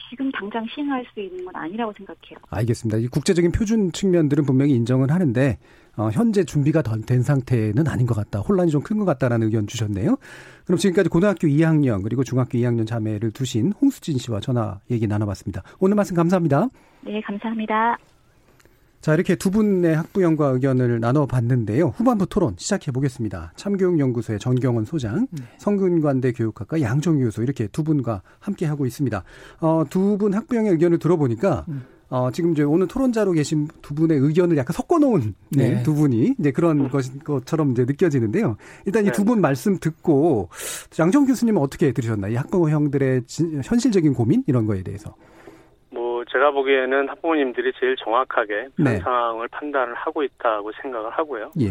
Speaker 11: 지금 당장 시행할 수 있는 건 아니라고 생각해요.
Speaker 2: 알겠습니다. 이 국제적인 표준 측면들은 분명히 인정을 하는데 어, 현재 준비가 된 상태는 아닌 것 같다. 혼란이 좀 큰 것 같다라는 의견 주셨네요. 그럼 지금까지 고등학교 2학년 그리고 중학교 2학년 자매를 두신 홍수진 씨와 전화 얘기 나눠봤습니다. 오늘 말씀 감사합니다.
Speaker 11: 네, 감사합니다.
Speaker 2: 자, 이렇게 두 분의 학부형과 의견을 나눠봤는데요. 후반부 토론 시작해 보겠습니다. 참교육연구소의 전경원 소장, 네. 성균관대 교육학과 양정유 교수 이렇게 두 분과 함께 하고 있습니다. 어, 두 분 학부형의 의견을 들어보니까 음. 어, 지금 이제 오늘 토론자로 계신 두 분의 의견을 약간 섞어놓은 네. 네, 두 분이 이제 그런 것, 것처럼 이제 느껴지는데요. 일단 이 두분 네. 말씀 듣고 양정 교수님은 어떻게 들으셨나요? 이 학부형들의 현실적인 고민 이런 거에 대해서.
Speaker 9: 뭐 제가 보기에는 학부모님들이 제일 정확하게 네. 상황을 판단을 하고 있다고 생각을 하고요. 예.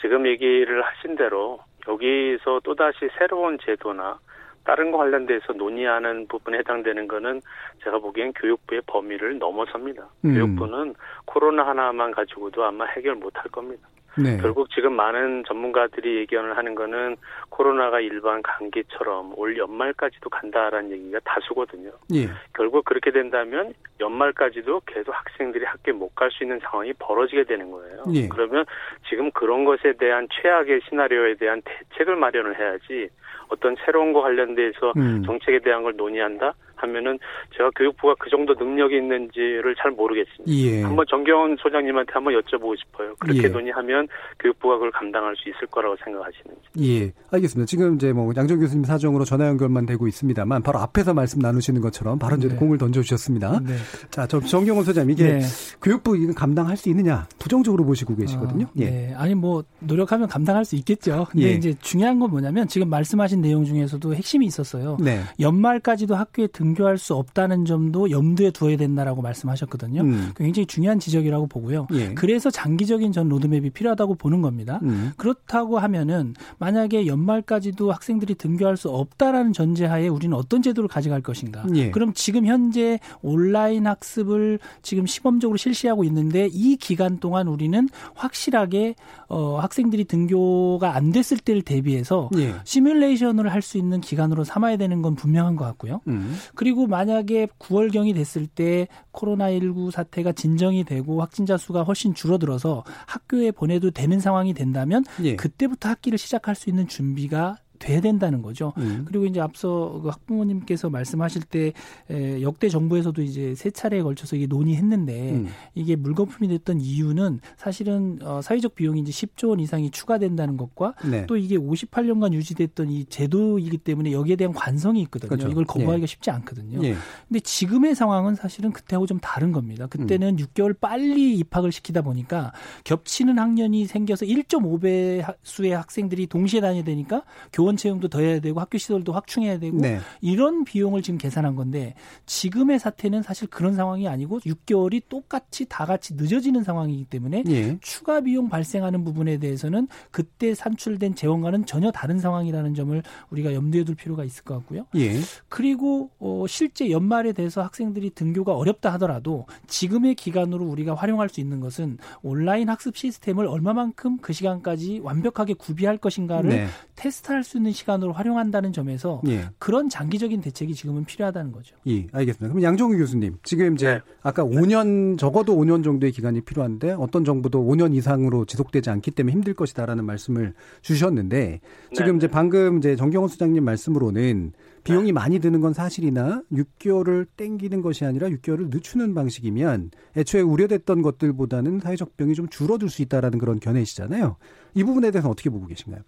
Speaker 9: 지금 얘기를 하신 대로 여기서 또다시 새로운 제도나 다른 거 관련돼서 논의하는 부분에 해당되는 거는 제가 보기엔 교육부의 범위를 넘어섭니다. 음. 교육부는 코로나 하나만 가지고도 아마 해결 못할 겁니다. 네. 결국 지금 많은 전문가들이 얘기를 하는 거는 코로나가 일반 감기처럼 올 연말까지도 간다라는 얘기가 다수거든요. 예. 결국 그렇게 된다면 연말까지도 계속 학생들이 학교에 못 갈 수 있는 상황이 벌어지게 되는 거예요. 예. 그러면 지금 그런 것에 대한 최악의 시나리오에 대한 대책을 마련을 해야지 어떤 새로운 거 관련돼서 음. 정책에 대한 걸 논의한다 하면은 제가 교육부가 그 정도 능력이 있는지를 잘 모르겠습니다. 예. 한번 정경원 소장님한테 한번 여쭤보고 싶어요. 그렇게 예. 논의하면 교육부가 그걸 감당할 수 있을 거라고 생각하시는지.
Speaker 2: 예, 알겠습니다. 지금 이제 뭐 양정 교수님 사정으로 전화 연결만 되고 있습니다만 바로 앞에서 말씀 나누시는 것처럼 바로 이제 네. 공을 던져주셨습니다. 네. 자, 저 정경원 소장님 이게 네. 교육부 이건 감당할 수 있느냐 부정적으로 보시고 계시거든요. 아,
Speaker 8: 예. 네. 아니 뭐 노력하면 감당할 수 있겠죠. 근데 예. 이제 중요한 건 뭐냐면 지금 말씀하신 내용 중에서도 핵심이 있었어요. 네. 연말까지도 학교에 등 등교할 수 없다는 점도 염두에 두어야 된다라고 말씀하셨거든요. 음. 굉장히 중요한 지적이라고 보고요. 예. 그래서 장기적인 전 로드맵이 필요하다고 보는 겁니다. 음. 그렇다고 하면은 만약에 연말까지도 학생들이 등교할 수 없다라는 전제하에 우리는 어떤 제도를 가져갈 것인가? 예. 그럼 지금 현재 온라인 학습을 지금 시범적으로 실시하고 있는데 이 기간 동안 우리는 확실하게 어, 학생들이 등교가 안 됐을 때를 대비해서 예. 시뮬레이션을 할 수 있는 기간으로 삼아야 되는 건 분명한 것 같고요. 음. 그리고 만약에 9월경이 됐을 때 코로나19 사태가 진정이 되고 확진자 수가 훨씬 줄어들어서 학교에 보내도 되는 상황이 된다면 예. 그때부터 학기를 시작할 수 있는 준비가 돼야 된다는 거죠. 음. 그리고 이제 앞서 그 학부모님께서 말씀하실 때 에, 역대 정부에서도 이제 세 차례에 걸쳐서 이게 논의했는데 음. 이게 물거품이 됐던 이유는 사실은 어, 사회적 비용이 이제 10조 원 이상이 추가된다는 것과 네. 또 이게 58년간 유지됐던 이 제도이기 때문에 여기에 대한 관성이 있거든요. 그렇죠. 이걸 거부하기가 예. 쉽지 않거든요. 예. 근데 지금의 상황은 사실은 그때하고 좀 다른 겁니다. 그때는 음. 6개월 빨리 입학을 시키다 보니까 겹치는 학년이 생겨서 1.5배 수의 학생들이 동시에 다녀야 되니까 교원 교원 채용도 더 해야 되고 학교 시설도 확충해야 되고 네. 이런 비용을 지금 계산한 건데 지금의 사태는 사실 그런 상황이 아니고 6개월이 똑같이 다 같이 늦어지는 상황이기 때문에 예. 추가 비용 발생하는 부분에 대해서는 그때 산출된 재원과는 전혀 다른 상황이라는 점을 우리가 염두에 둘 필요가 있을 것 같고요. 예. 그리고 어, 실제 연말에 대해서 학생들이 등교가 어렵다 하더라도 지금의 기간으로 우리가 활용할 수 있는 것은 온라인 학습 시스템을 얼마만큼 그 시간까지 완벽하게 구비할 것인가를 네. 테스트할 수 있는 시간으로 활용한다는 점에서 예. 그런 장기적인 대책이 지금은 필요하다는 거죠.
Speaker 2: 예, 알겠습니다. 그럼 양정우 교수님, 지금 이제 네. 아까 5년 적어도 5년 정도의 기간이 필요한데 어떤 정부도 5년 이상으로 지속되지 않기 때문에 힘들 것이다라는 말씀을 주셨는데 지금 네. 이제 방금 이제 정경원 수장님 말씀으로는 비용이 네. 많이 드는 건 사실이나 6개월을 땡기는 것이 아니라 6개월을 늦추는 방식이면 애초에 우려됐던 것들보다는 사회적 병이 좀 줄어들 수 있다라는 그런 견해시잖아요. 이 부분에 대해서 어떻게 보고 계신가요?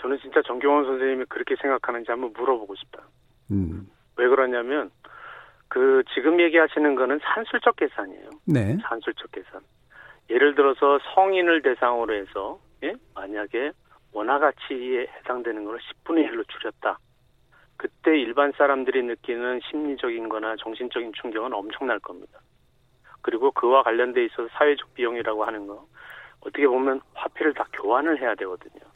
Speaker 9: 저는 진짜 정경원 선생님이 그렇게 생각하는지 한번 물어보고 싶다. 음. 왜 그러냐면 그 지금 얘기하시는 거는 산술적 계산이에요. 네. 산술적 계산. 예를 들어서 성인을 대상으로 해서 예? 만약에 원화 가치에 해당되는 걸 10분의 1로 줄였다. 그때 일반 사람들이 느끼는 심리적인 거나 정신적인 충격은 엄청날 겁니다. 그리고 그와 관련돼 있어서 사회적 비용이라고 하는 거 어떻게 보면 화폐를 다 교환을 해야 되거든요.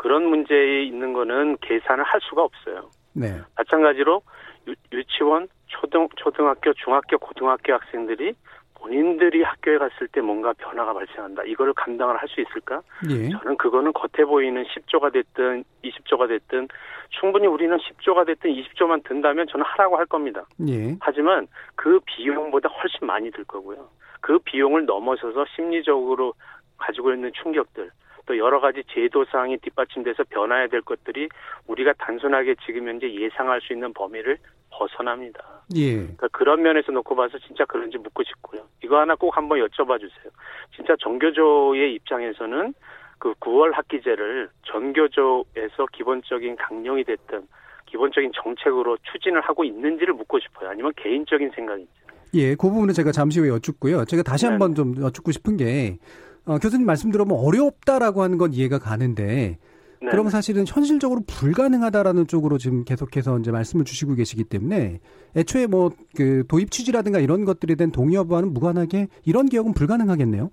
Speaker 9: 그런 문제에 있는 거는 계산을 할 수가 없어요. 네. 마찬가지로 유, 치원 초등, 초등학교, 중학교, 고등학교 학생들이 본인들이 학교에 갔을 때 뭔가 변화가 발생한다. 이거를 감당을 할 수 있을까? 예. 저는 그거는 겉에 보이는 10조가 됐든 20조가 됐든 충분히 우리는 10조가 됐든 20조만 든다면 저는 하라고 할 겁니다. 예. 하지만 그 비용보다 훨씬 많이 들 거고요. 그 비용을 넘어서서 심리적으로 가지고 있는 충격들 또 여러 가지 제도 사항이 뒷받침돼서 변화해야 될 것들이 우리가 단순하게 지금 현재 예상할 수 있는 범위를 벗어납니다. 예. 그러니까 그런 면에서 놓고 봐서 진짜 그런지 묻고 싶고요. 이거 하나 꼭 한번 여쭤봐 주세요. 진짜 전교조의 입장에서는 그 9월 학기제를 전교조에서 기본적인 강령이 됐든 기본적인 정책으로 추진을 하고 있는지를 묻고 싶어요. 아니면 개인적인 생각인지.
Speaker 2: 예, 그 부분은 제가 잠시 후에 여쭙고요. 제가 다시 네. 한번 좀 여쭙고 싶은 게 어, 교수님 말씀 들어보면 어렵다라고 하는 건 이해가 가는데 네. 그러면 사실은 현실적으로 불가능하다라는 쪽으로 지금 계속해서 이제 말씀을 주시고 계시기 때문에 애초에 뭐 그 도입 취지라든가 이런 것들에 대한 동의 여부와는 무관하게 이런 개혁은 불가능하겠네요.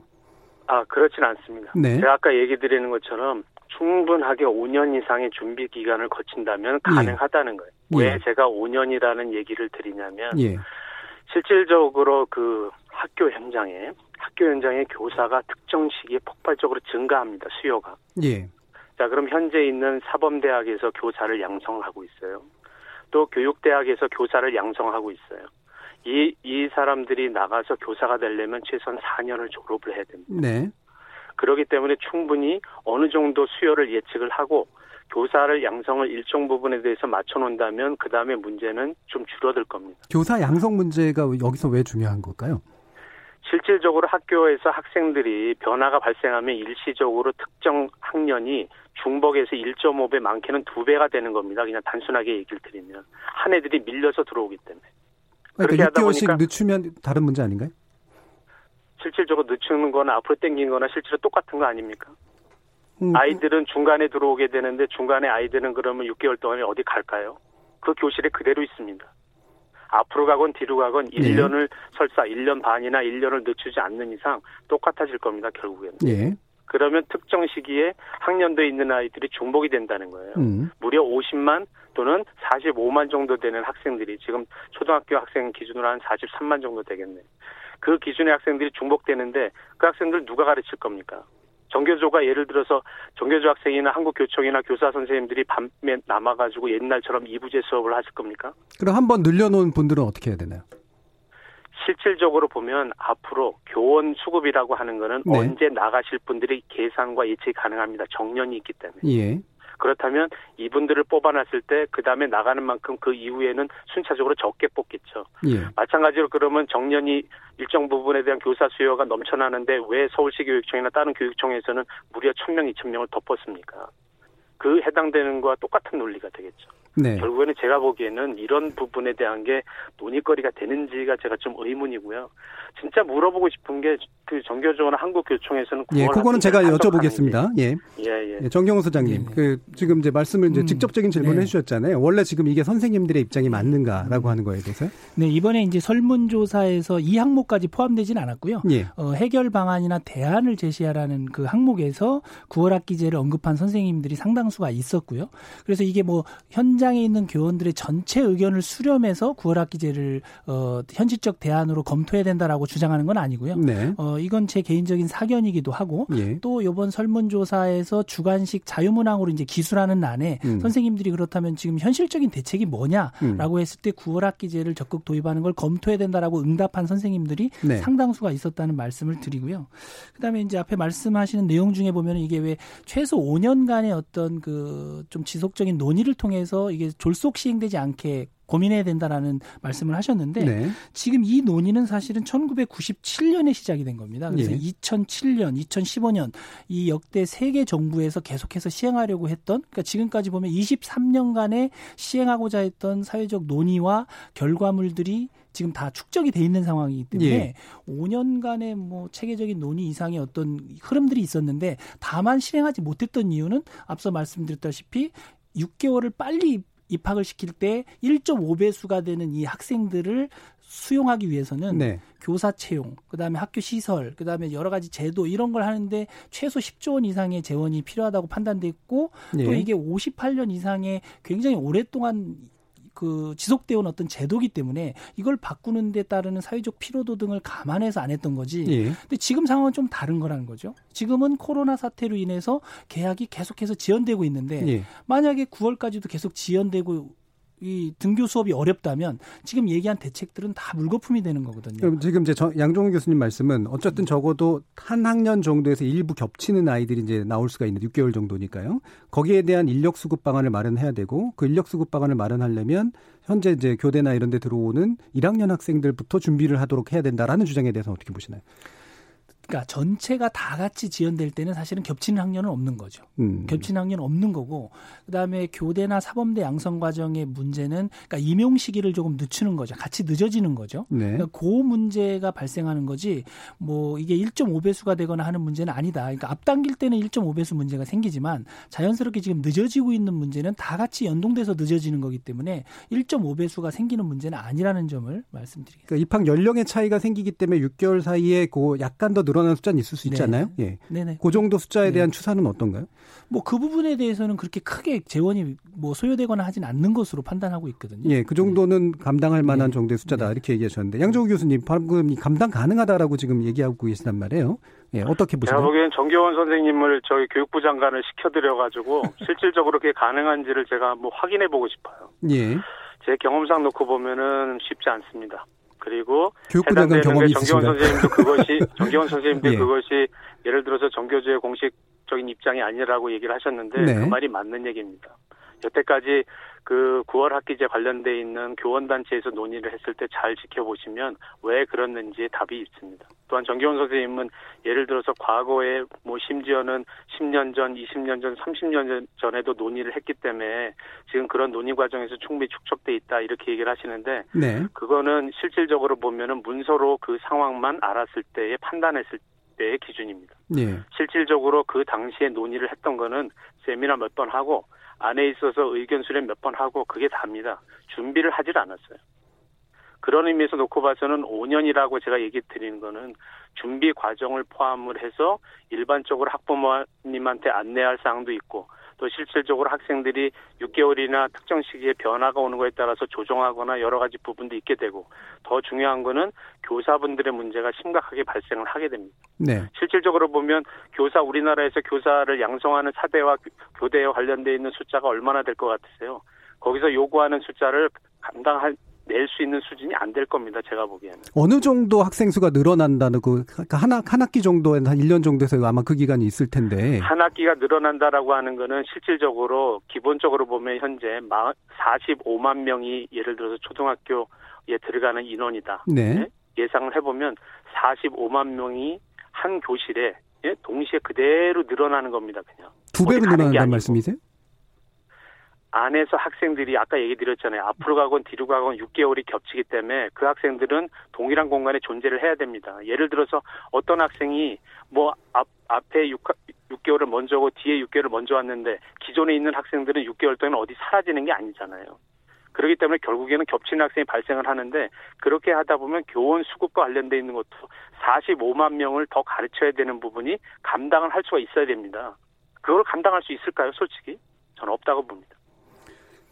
Speaker 9: 아 그렇진 않습니다. 네. 제가 아까 얘기 드리는 것처럼 충분하게 5년 이상의 준비 기간을 거친다면 예. 가능하다는 예. 거예요. 왜 예. 제가 5년이라는 얘기를 드리냐면 예. 실질적으로 그 학교 현장에 학교 현장의 교사가 특정 시기에 폭발적으로 증가합니다. 수요가. 예. 자, 그럼 현재 있는 사범대학에서 교사를 양성하고 있어요. 또 교육대학에서 교사를 양성하고 있어요. 이, 이 사람들이 나가서 교사가 되려면 최소한 4년을 졸업을 해야 됩니다. 네. 그렇기 때문에 충분히 어느 정도 수요를 예측을 하고 교사를 양성을 일정 부분에 대해서 맞춰놓는다면 그 다음에 문제는 좀 줄어들 겁니다.
Speaker 2: 교사 양성 문제가 여기서 왜 중요한 걸까요?
Speaker 9: 실질적으로 학교에서 학생들이 변화가 발생하면 일시적으로 특정 학년이 중복에서 1.5배 많게는 2배가 되는 겁니다. 그냥 단순하게 얘기를 드리면 한 애들이 밀려서 들어오기 때문에.
Speaker 2: 그러니까 6개월씩 늦추면 다른 문제 아닌가요?
Speaker 9: 실질적으로 늦추는 거나 앞으로 땡긴 거나 실제로 똑같은 거 아닙니까? 음. 아이들은 중간에 들어오게 되는데 중간에 아이들은 그러면 6개월 동안에 어디 갈까요? 그 교실에 그대로 있습니다. 앞으로 가건 뒤로 가건 1년을 설사 1년 반이나 1년을 늦추지 않는 이상 똑같아질 겁니다, 결국에는. 예. 그러면 특정 시기에 학년도에 있는 아이들이 중복이 된다는 거예요. 음. 무려 50만 또는 45만 정도 되는 학생들이 지금 초등학교 학생 기준으로 한 43만 정도 되겠네. 그 기준의 학생들이 중복되는데 그 학생들 누가 가르칠 겁니까? 정교조가 예를 들어서 정교조 학생이나 한국교총이나 교사 선생님들이 밤에 남아가지고 옛날처럼 이부제 수업을 하실 겁니까?
Speaker 2: 그럼 한번 늘려놓은 분들은 어떻게 해야 되나요?
Speaker 9: 실질적으로 보면 앞으로 교원 수급이라고 하는 거는 네. 언제 나가실 분들이 계산과 예측이 가능합니다. 정년이 있기 때문에. 예. 그렇다면 이분들을 뽑아놨을 때 그 다음에 나가는 만큼 그 이후에는 순차적으로 적게 뽑겠죠. 예. 마찬가지로 그러면 정년이 일정 부분에 대한 교사 수요가 넘쳐나는데 왜 서울시 교육청이나 다른 교육청에서는 무려 1000명, 2000명을 덮었습니까? 그 해당되는 거와 똑같은 논리가 되겠죠. 네. 결국에는 제가 보기에는 이런 부분에 대한 게 논의거리가 되는지가 제가 좀 의문이고요. 진짜 물어보고 싶은 게 그 정교조나 한국교총에서는
Speaker 2: 예, 그거는 제가 여쭤보겠습니다. 예. 예, 예. 예 정경호 소장님, 예. 그 지금 이제 말씀을 이제 음, 직접적인 질문을 네. 해주셨잖아요. 원래 지금 이게 선생님들의 입장이 맞는가라고 하는 거에 대해서.
Speaker 8: 네, 이번에 이제 설문조사에서 이 항목까지 포함되진 않았고요. 예. 어, 해결 방안이나 대안을 제시하라는 그 항목에서 9월 학기제를 언급한 선생님들이 상당수가 있었고요. 그래서 이게 뭐 현장 에 있는 교원들의 전체 의견을 수렴해서 9월 학기제를 어, 현실적 대안으로 검토해야 된다라고 주장하는 건 아니고요. 네. 어, 이건 제 개인적인 사견이기도 하고 예. 또 이번 설문조사에서 주관식 자유문항으로 이제 기술하는 난에 음. 선생님들이 그렇다면 지금 현실적인 대책이 뭐냐라고 음. 했을 때 9월 학기제를 적극 도입하는 걸 검토해야 된다라고 응답한 선생님들이 네. 상당수가 있었다는 말씀을 드리고요. 그다음에 이제 앞에 말씀하시는 내용 중에 보면 이게 왜 최소 5년간의 어떤 그 좀 지속적인 논의를 통해서 이게 졸속 시행되지 않게 고민해야 된다라는 말씀을 하셨는데 네. 지금 이 논의는 사실은 1997년에 시작이 된 겁니다. 그래서 예. 2007년, 2015년 이 역대 세계 정부에서 계속해서 시행하려고 했던 그러니까 지금까지 보면 23년간의 시행하고자 했던 사회적 논의와 결과물들이 지금 다 축적이 돼 있는 상황이기 때문에 예. 5년간의 뭐 체계적인 논의 이상의 어떤 흐름들이 있었는데 다만 실행하지 못했던 이유는 앞서 말씀드렸다시피 6개월을 빨리 입학을 시킬 때 1.5배수가 되는 이 학생들을 수용하기 위해서는 네. 교사 채용, 그다음에 학교 시설, 그다음에 여러 가지 제도 이런 걸 하는데 최소 10조 원 이상의 재원이 필요하다고 판단됐고 네. 또 이게 58년 이상의 굉장히 오랫동안 그 지속되어 온 어떤 제도기 때문에 이걸 바꾸는 데 따르는 사회적 피로도 등을 감안해서 안 했던 거지. 예. 근데 지금 상황은 좀 다른 거라는 거죠. 지금은 코로나 사태로 인해서 계약이 계속해서 지연되고 있는데 예. 만약에 9월까지도 계속 지연되고 이 등교 수업이 어렵다면 지금 얘기한 대책들은 다 물거품이 되는 거거든요.
Speaker 2: 그럼 지금 이제 양종훈 교수님 말씀은 어쨌든 적어도 한 학년 정도에서 일부 겹치는 아이들이 이제 나올 수가 있는 6개월 정도니까요. 거기에 대한 인력 수급 방안을 마련해야 되고 그 인력 수급 방안을 마련하려면 현재 이제 교대나 이런 데 들어오는 1학년 학생들부터 준비를 하도록 해야 된다라는 주장에 대해서 어떻게 보시나요?
Speaker 8: 그러니까 전체가 다 같이 지연될 때는 사실은 겹치는 학년은 없는 거죠. 음. 겹치는 학년은 없는 거고 그다음에 교대나 사범대 양성 과정의 문제는 그러니까 임용 시기를 조금 늦추는 거죠. 같이 늦어지는 거죠. 네. 그러니까 그 문제가 발생하는 거지 뭐 이게 1.5배수가 되거나 하는 문제는 아니다. 그러니까 앞당길 때는 1.5배수 문제가 생기지만 자연스럽게 지금 늦어지고 있는 문제는 다 같이 연동돼서 늦어지는 거기 때문에 1.5배수가 생기는 문제는 아니라는 점을 말씀드리겠습니다.
Speaker 2: 그러니까 입학 연령의 차이가 생기기 때문에 6개월 사이에 그 약간 더 늘어 늘어나는 숫자는 있을 수 있지 네. 않나요? 예. 네네. 그 정도 숫자에 네. 대한 추산은 어떤가요?
Speaker 8: 뭐 그 부분에 대해서는 그렇게 크게 재원이 뭐 소요되거나 하진 않는 것으로 판단하고 있거든요.
Speaker 2: 예, 그 정도는 네. 감당할 만한 네. 정도의 숫자다 네. 이렇게 얘기하셨는데 양정우 교수님 방금 감당 가능하다라고 지금 얘기하고 계시단 말이에요. 예, 어떻게 보세요?
Speaker 9: 제가 보기엔 정교원 선생님을 저희 교육부 장관을 시켜드려가지고 실질적으로 그게 가능한지를 제가 뭐 확인해 보고 싶어요. 예. 제 경험상 놓고 보면은 쉽지 않습니다. 그리고
Speaker 2: 교육부장관 경험이
Speaker 9: 정기원 선생님도 그것이 정기원 선생님도 예. 그것이 예를 들어서 정교조의 공식적인 입장이 아니라고 얘기를 하셨는데 네. 그 말이 맞는 얘기입니다. 여태까지 그 9월 학기제 관련돼 있는 교원단체에서 논의를 했을 때 잘 지켜보시면 왜 그랬는지 답이 있습니다. 또한 정기원 선생님은 예를 들어서 과거에 뭐 심지어는 10년 전, 20년 전, 30년 전에도 논의를 했기 때문에 지금 그런 논의 과정에서 충분히 축적돼 있다 이렇게 얘기를 하시는데 네. 그거는 실질적으로 보면은 문서로 그 상황만 알았을 때에 판단했을 때의 기준입니다. 네. 실질적으로 그 당시에 논의를 했던 거는 세미나 몇 번 하고 안에 있어서 의견 수렴 몇 번 하고 그게 답니다. 준비를 하질 않았어요. 그런 의미에서 놓고 봐서는 5년이라고 제가 얘기 드리는 거는 준비 과정을 포함을 해서 일반적으로 학부모님한테 안내할 사항도 있고 또 실질적으로 학생들이 6개월이나 특정 시기에 변화가 오는 거에 따라서 조정하거나 여러 가지 부분도 있게 되고 더 중요한 거는 교사분들의 문제가 심각하게 발생을 하게 됩니다. 네. 실질적으로 보면 교사 우리나라에서 교사를 양성하는 사대와 교대와 관련돼 있는 숫자가 얼마나 될 것 같으세요? 거기서 요구하는 숫자를 감당할 낼 수 있는 수준이 안 될 겁니다. 제가 보기에는.
Speaker 2: 어느 정도 학생 수가 늘어난다는 그 그러니까 한, 한 학기 정도에 한 1년 정도에서 아마 그 기간이 있을 텐데.
Speaker 9: 한 학기가 늘어난다라고 하는 거는 실질적으로 기본적으로 보면 현재 45만 명이 예를 들어서 초등학교에 들어가는 인원이다. 네. 네? 예상을 해보면 45만 명이 한 교실에 예? 동시에 그대로 늘어나는 겁니다. 그냥.
Speaker 2: 두 배로 늘어난다는 말씀이세요?
Speaker 9: 안에서 학생들이 아까 얘기 드렸잖아요. 앞으로 가건 뒤로 가건 6개월이 겹치기 때문에 그 학생들은 동일한 공간에 존재를 해야 됩니다. 예를 들어서 어떤 학생이 뭐 앞, 앞에 6, 6개월을 먼저 오고 뒤에 6개월을 먼저 왔는데 기존에 있는 학생들은 6개월 동안 어디 사라지는 게 아니잖아요. 그렇기 때문에 결국에는 겹치는 학생이 발생을 하는데 그렇게 하다 보면 교원 수급과 관련돼 있는 것도 45만 명을 더 가르쳐야 되는 부분이 감당을 할 수가 있어야 됩니다. 그걸 감당할 수 있을까요, 솔직히? 저는 없다고 봅니다.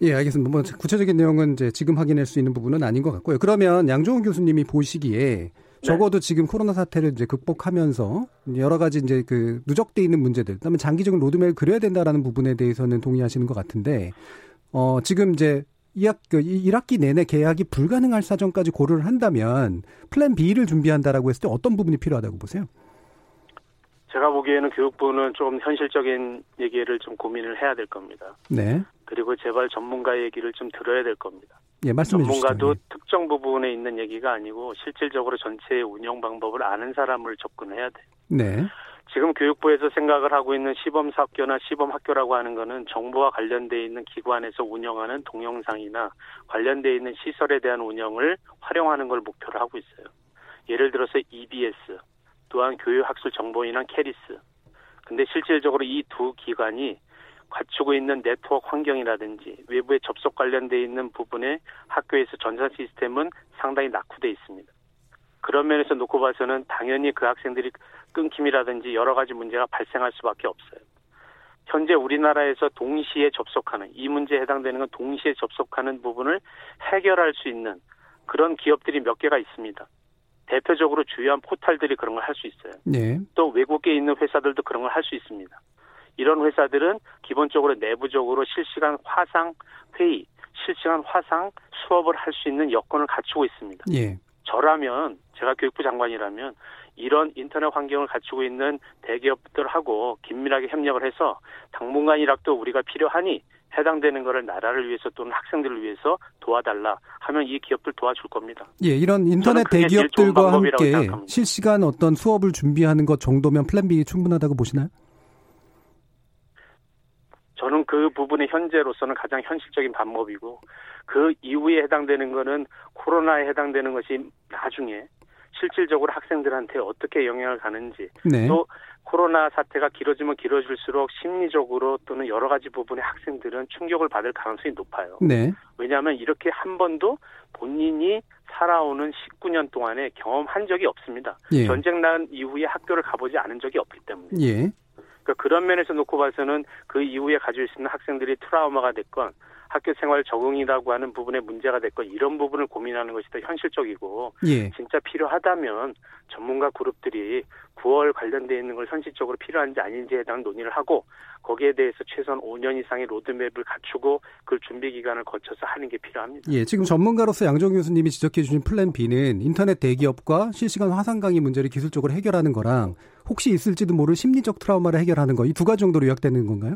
Speaker 2: 예, 알겠습니다. 뭐 구체적인 내용은 이제 지금 확인할 수 있는 부분은 아닌 것 같고요. 그러면 양종훈 교수님이 보시기에 네. 적어도 지금 코로나 사태를 이제 극복하면서 여러 가지 이제 그 누적돼 있는 문제들, 그다음에 장기적인 로드맵을 그려야 된다라는 부분에 대해서는 동의하시는 것 같은데, 어 지금 이제 2학, 그 1학기 내내 계약이 불가능할 사정까지 고려를 한다면 플랜 B를 준비한다라고 했을 때 어떤 부분이 필요하다고 보세요?
Speaker 9: 제가 보기에는 교육부는 좀 현실적인 얘기를 좀 고민을 해야 될 겁니다. 네. 그리고 제발 전문가 얘기를 좀 들어야 될 겁니다.
Speaker 2: 예, 말씀해
Speaker 9: 전문가도
Speaker 2: 주시죠.
Speaker 9: 특정 부분에 있는 얘기가 아니고 실질적으로 전체의 운영 방법을 아는 사람을 접근해야 돼. 네. 지금 교육부에서 생각을 하고 있는 시범 학교나 시범 학교라고 하는 거는 정부와 관련돼 있는 기관에서 운영하는 동영상이나 관련돼 있는 시설에 대한 운영을 활용하는 걸 목표로 하고 있어요. 예를 들어서 EBS, 또한 교육학술 정보원인 KERIS. 근데 실질적으로 이 두 기관이 갖추고 있는 네트워크 환경이라든지 외부에 접속 관련돼 있는 부분에 학교에서 전산 시스템은 상당히 낙후돼 있습니다. 그런 면에서 놓고 봐서는 당연히 그 학생들이 끊김이라든지 여러 가지 문제가 발생할 수밖에 없어요. 현재 우리나라에서 동시에 접속하는 이 문제에 해당되는 건 동시에 접속하는 부분을 해결할 수 있는 그런 기업들이 몇 개가 있습니다. 대표적으로 주요한 포탈들이 그런 걸 할 수 있어요. 네. 또 외국에 있는 회사들도 그런 걸 할 수 있습니다. 이런 회사들은 기본적으로 내부적으로 실시간 화상 회의, 실시간 화상 수업을 할 수 있는 여건을 갖추고 있습니다.
Speaker 2: 예.
Speaker 9: 저라면 제가 교육부 장관이라면 이런 인터넷 환경을 갖추고 있는 대기업들하고 긴밀하게 협력을 해서 당분간이라도 우리가 필요하니 해당되는 것을 나라를 위해서 또는 학생들을 위해서 도와달라 하면 이 기업들 도와줄 겁니다.
Speaker 2: 예, 이런 인터넷 대기업들과 함께 생각합니다. 실시간 어떤 수업을 준비하는 것 정도면 플랜 B 충분하다고 보시나요?
Speaker 9: 저는 그 부분이 현재로서는 가장 현실적인 방법이고 그 이후에 해당되는 거는 코로나에 해당되는 것이 나중에 실질적으로 학생들한테 어떻게 영향을 가는지 네. 또 코로나 사태가 길어지면 길어질수록 심리적으로 또는 여러 가지 부분에 학생들은 충격을 받을 가능성이 높아요.
Speaker 2: 네.
Speaker 9: 왜냐하면 이렇게 한 번도 본인이 살아오는 19년 동안에 경험한 적이 없습니다. 예. 전쟁 난 이후에 학교를 가보지 않은 적이 없기 때문에.
Speaker 2: 예.
Speaker 9: 그러니까 그런 면에서 놓고 봐서는 그 이후에 가지고 있는 학생들이 트라우마가 됐건 학교 생활 적응이라고 하는 부분에 문제가 됐건 이런 부분을 고민하는 것이 더 현실적이고
Speaker 2: 예.
Speaker 9: 진짜 필요하다면 전문가 그룹들이 9월 관련돼 있는 걸 현실적으로 필요한지 아닌지에 대한 논의를 하고 거기에 대해서 최소한 5년 이상의 로드맵을 갖추고 그 준비 기간을 거쳐서 하는 게 필요합니다.
Speaker 2: 예, 지금 전문가로서 양정호 교수님이 지적해 주신 플랜 B는 인터넷 대기업과 실시간 화상 강의 문제를 기술적으로 해결하는 거랑 혹시 있을지도 모를 심리적 트라우마를 해결하는 거 이 두 가지 정도로 요약되는 건가요?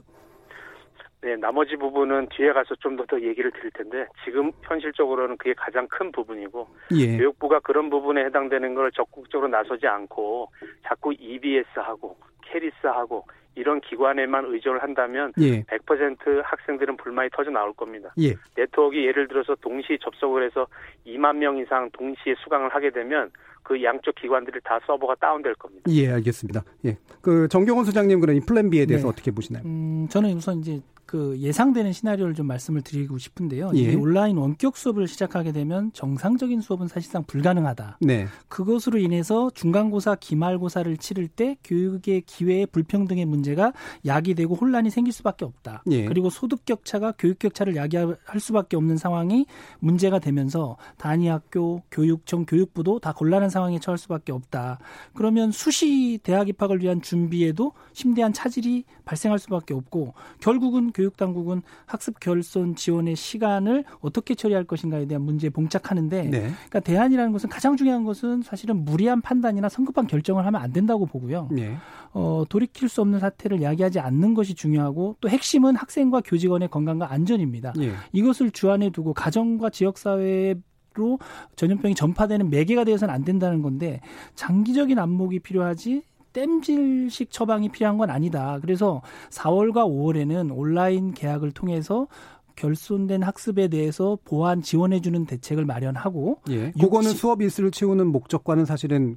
Speaker 9: 네, 나머지 부분은 뒤에 가서 좀 더 더 얘기를 드릴 텐데 지금 현실적으로는 그게 가장 큰 부분이고
Speaker 2: 예.
Speaker 9: 교육부가 그런 부분에 해당되는 걸 적극적으로 나서지 않고 자꾸 EBS하고 KERIS하고 이런 기관에만 의존을 한다면
Speaker 2: 예.
Speaker 9: 100% 학생들은 불만이 터져 나올 겁니다.
Speaker 2: 예.
Speaker 9: 네트워크 예를 들어서 동시 접속을 해서 2만 명 이상 동시에 수강을 하게 되면 그 양쪽 기관들이 다 서버가 다운될 겁니다.
Speaker 2: 예, 알겠습니다. 예. 그 정경원 소장님 그럼 이 플랜 B에 대해서 네. 어떻게 보시나요?
Speaker 8: 음, 저는 우선 이제 그 예상되는 시나리오를 좀 말씀을 드리고 싶은데요. 예. 온라인 원격 수업을 시작하게 되면 정상적인 수업은 사실상 불가능하다.
Speaker 2: 네.
Speaker 8: 그것으로 인해서 중간고사, 기말고사를 치를 때 교육의 기회의 불평등의 문제가 야기되고 혼란이 생길 수밖에 없다.
Speaker 2: 예.
Speaker 8: 그리고 소득 격차가 교육 격차를 야기할 수밖에 없는 상황이 문제가 되면서 단위 학교, 교육청, 교육부도 다 곤란한 상황에 처할 수밖에 없다. 그러면 수시 대학 입학을 위한 준비에도 심대한 차질이 발생할 수밖에 없고 결국은 교육 당국은 학습 결손 지원의 시간을 어떻게 처리할 것인가에 대한 문제에 봉착하는데
Speaker 2: 네.
Speaker 8: 그러니까 대안이라는 것은 가장 중요한 것은 사실은 무리한 판단이나 성급한 결정을 하면 안 된다고 보고요.
Speaker 2: 네.
Speaker 8: 어, 돌이킬 수 없는 사태를 야기하지 않는 것이 중요하고 또 핵심은 학생과 교직원의 건강과 안전입니다.
Speaker 2: 네.
Speaker 8: 이것을 주안에 두고 가정과 지역사회에 로 전염병이 전파되는 매개가 되어서는 안 된다는 건데 장기적인 안목이 필요하지 땜질식 처방이 필요한 건 아니다. 그래서 4월과 5월에는 온라인 계약을 통해서 결손된 학습에 대해서 보완 지원해주는 대책을 마련하고
Speaker 2: 예. 그거는 수업 일수를 채우는 목적과는 사실은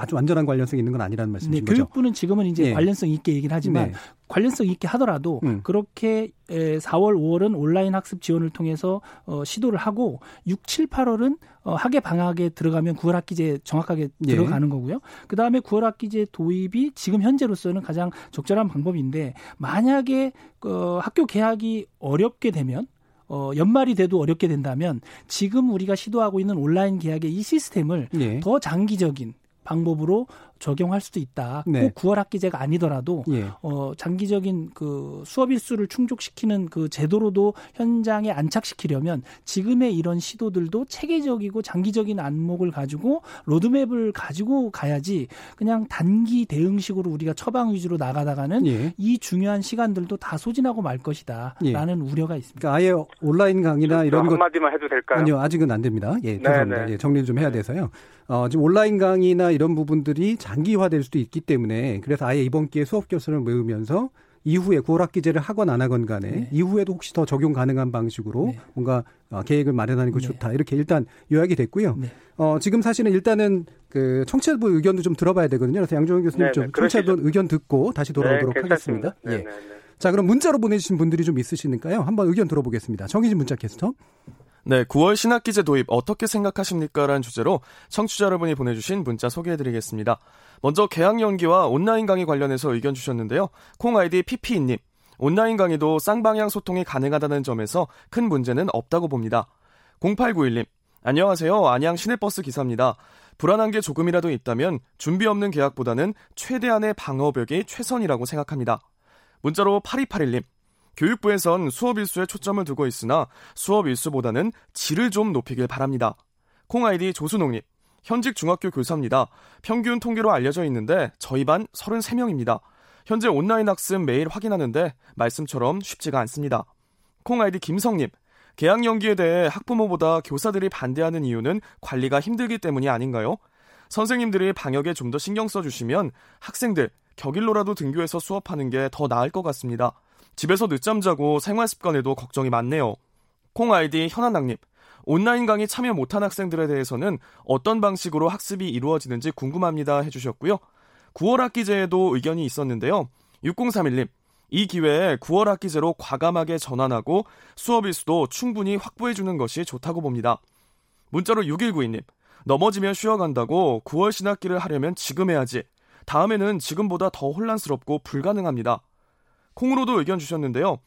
Speaker 2: 아주 완전한 관련성이 있는 건 아니라는 말씀이신
Speaker 8: 네, 거죠. 교육부는 지금은 이제 네. 관련성 있게 얘기를 하지만 네. 관련성 있게 하더라도 음. 그렇게 4월, 5월은 온라인 학습 지원을 통해서 어, 시도를 하고 6, 7, 8월은 어, 학예 방학에 들어가면 9월 학기제 정확하게 예. 들어가는 거고요. 그 다음에 9월 학기제 도입이 지금 현재로서는 가장 적절한 방법인데 만약에 어, 학교 개학이 어렵게 되면 어, 연말이 돼도 어렵게 된다면 지금 우리가 시도하고 있는 온라인 계약의 이 시스템을
Speaker 2: 예.
Speaker 8: 더 장기적인 방법으로 적용할 수도 있다.
Speaker 2: 네.
Speaker 8: 꼭 9월 학기제가 아니더라도
Speaker 2: 예.
Speaker 8: 어 장기적인 그 수업 일수를 충족시키는 그 제도로도 현장에 안착시키려면 지금의 이런 시도들도 체계적이고 장기적인 안목을 가지고 로드맵을 가지고 가야지 그냥 단기 대응식으로 우리가 처방 위주로 나가다가는
Speaker 2: 예.
Speaker 8: 이 중요한 시간들도 다 소진하고 말 것이다라는 예. 우려가 있습니다.
Speaker 2: 그러니까 아예 온라인 강의나 이런 것
Speaker 9: 한마디만 해도 될까요?
Speaker 2: 아니요, 아직은 안 됩니다. 예, 죄송합니다. 예, 정리를 좀 해야 돼서요. 어, 지금 온라인 강의나 이런 부분들이 장기화될 수도 있기 때문에 그래서 아예 이번 기회에 수업 결손을 메우면서 이후에 9월 학기제를 하건 안 하건 간에 네. 이후에도 혹시 더 적용 가능한 방식으로 네. 뭔가 어, 계획을 마련하는 것이 네. 좋다. 이렇게 일단 요약이 됐고요.
Speaker 8: 네.
Speaker 2: 어, 지금 사실은 일단은 그 청취자분 의견도 좀 들어봐야 되거든요. 그래서 양정훈 교수님 네, 좀 네. 청취자분 의견 듣고 다시 돌아오도록 하겠습니다.
Speaker 9: 예.
Speaker 2: 자, 그럼 문자로 보내주신 분들이 좀 있으시니까요. 한번 의견 들어보겠습니다. 정희진 문자 캐스터.
Speaker 12: 네, 9월 신학기제 도입 어떻게 생각하십니까? 라는 주제로 청취자 여러분이 보내주신 문자 소개해드리겠습니다. 먼저 개학 연기와 온라인 강의 관련해서 의견 주셨는데요. 콩 아이디 피피님 온라인 강의도 쌍방향 소통이 가능하다는 점에서 큰 문제는 없다고 봅니다. 0891님, 안녕하세요. 안양 시내버스 기사입니다. 불안한 게 조금이라도 있다면 준비 없는 계약보다는 최대한의 방어벽이 최선이라고 생각합니다. 문자로 8281님, 교육부에선 수업 일수에 초점을 두고 있으나 수업 일수보다는 질을 좀 높이길 바랍니다. 콩아이디 조수농님, 현직 중학교 교사입니다. 평균 통계로 알려져 있는데 저희 반 33명입니다. 현재 온라인 학습 매일 확인하는데 말씀처럼 쉽지가 않습니다. 콩아이디 김성님, 개학 연기에 대해 학부모보다 교사들이 반대하는 이유는 관리가 힘들기 때문이 아닌가요? 선생님들이 방역에 좀 더 신경 써주시면 학생들 격일로라도 등교해서 수업하는 게 더 나을 것 같습니다. 집에서 늦잠 자고 생활 습관에도 걱정이 많네요. 콩 아이디 현안학님, 온라인 강의 참여 못한 학생들에 대해서는 어떤 방식으로 학습이 이루어지는지 궁금합니다 해주셨고요. 9월 학기제에도 의견이 있었는데요. 6031님, 이 기회에 9월 학기제로 과감하게 전환하고 수업 일수도 충분히 확보해주는 것이 좋다고 봅니다. 문자로 6192님, 넘어지면 쉬어간다고 9월 신학기를 하려면 지금 해야지. 다음에는 지금보다 더 혼란스럽고 불가능합니다. 콩으로도 의견 주셨는데요.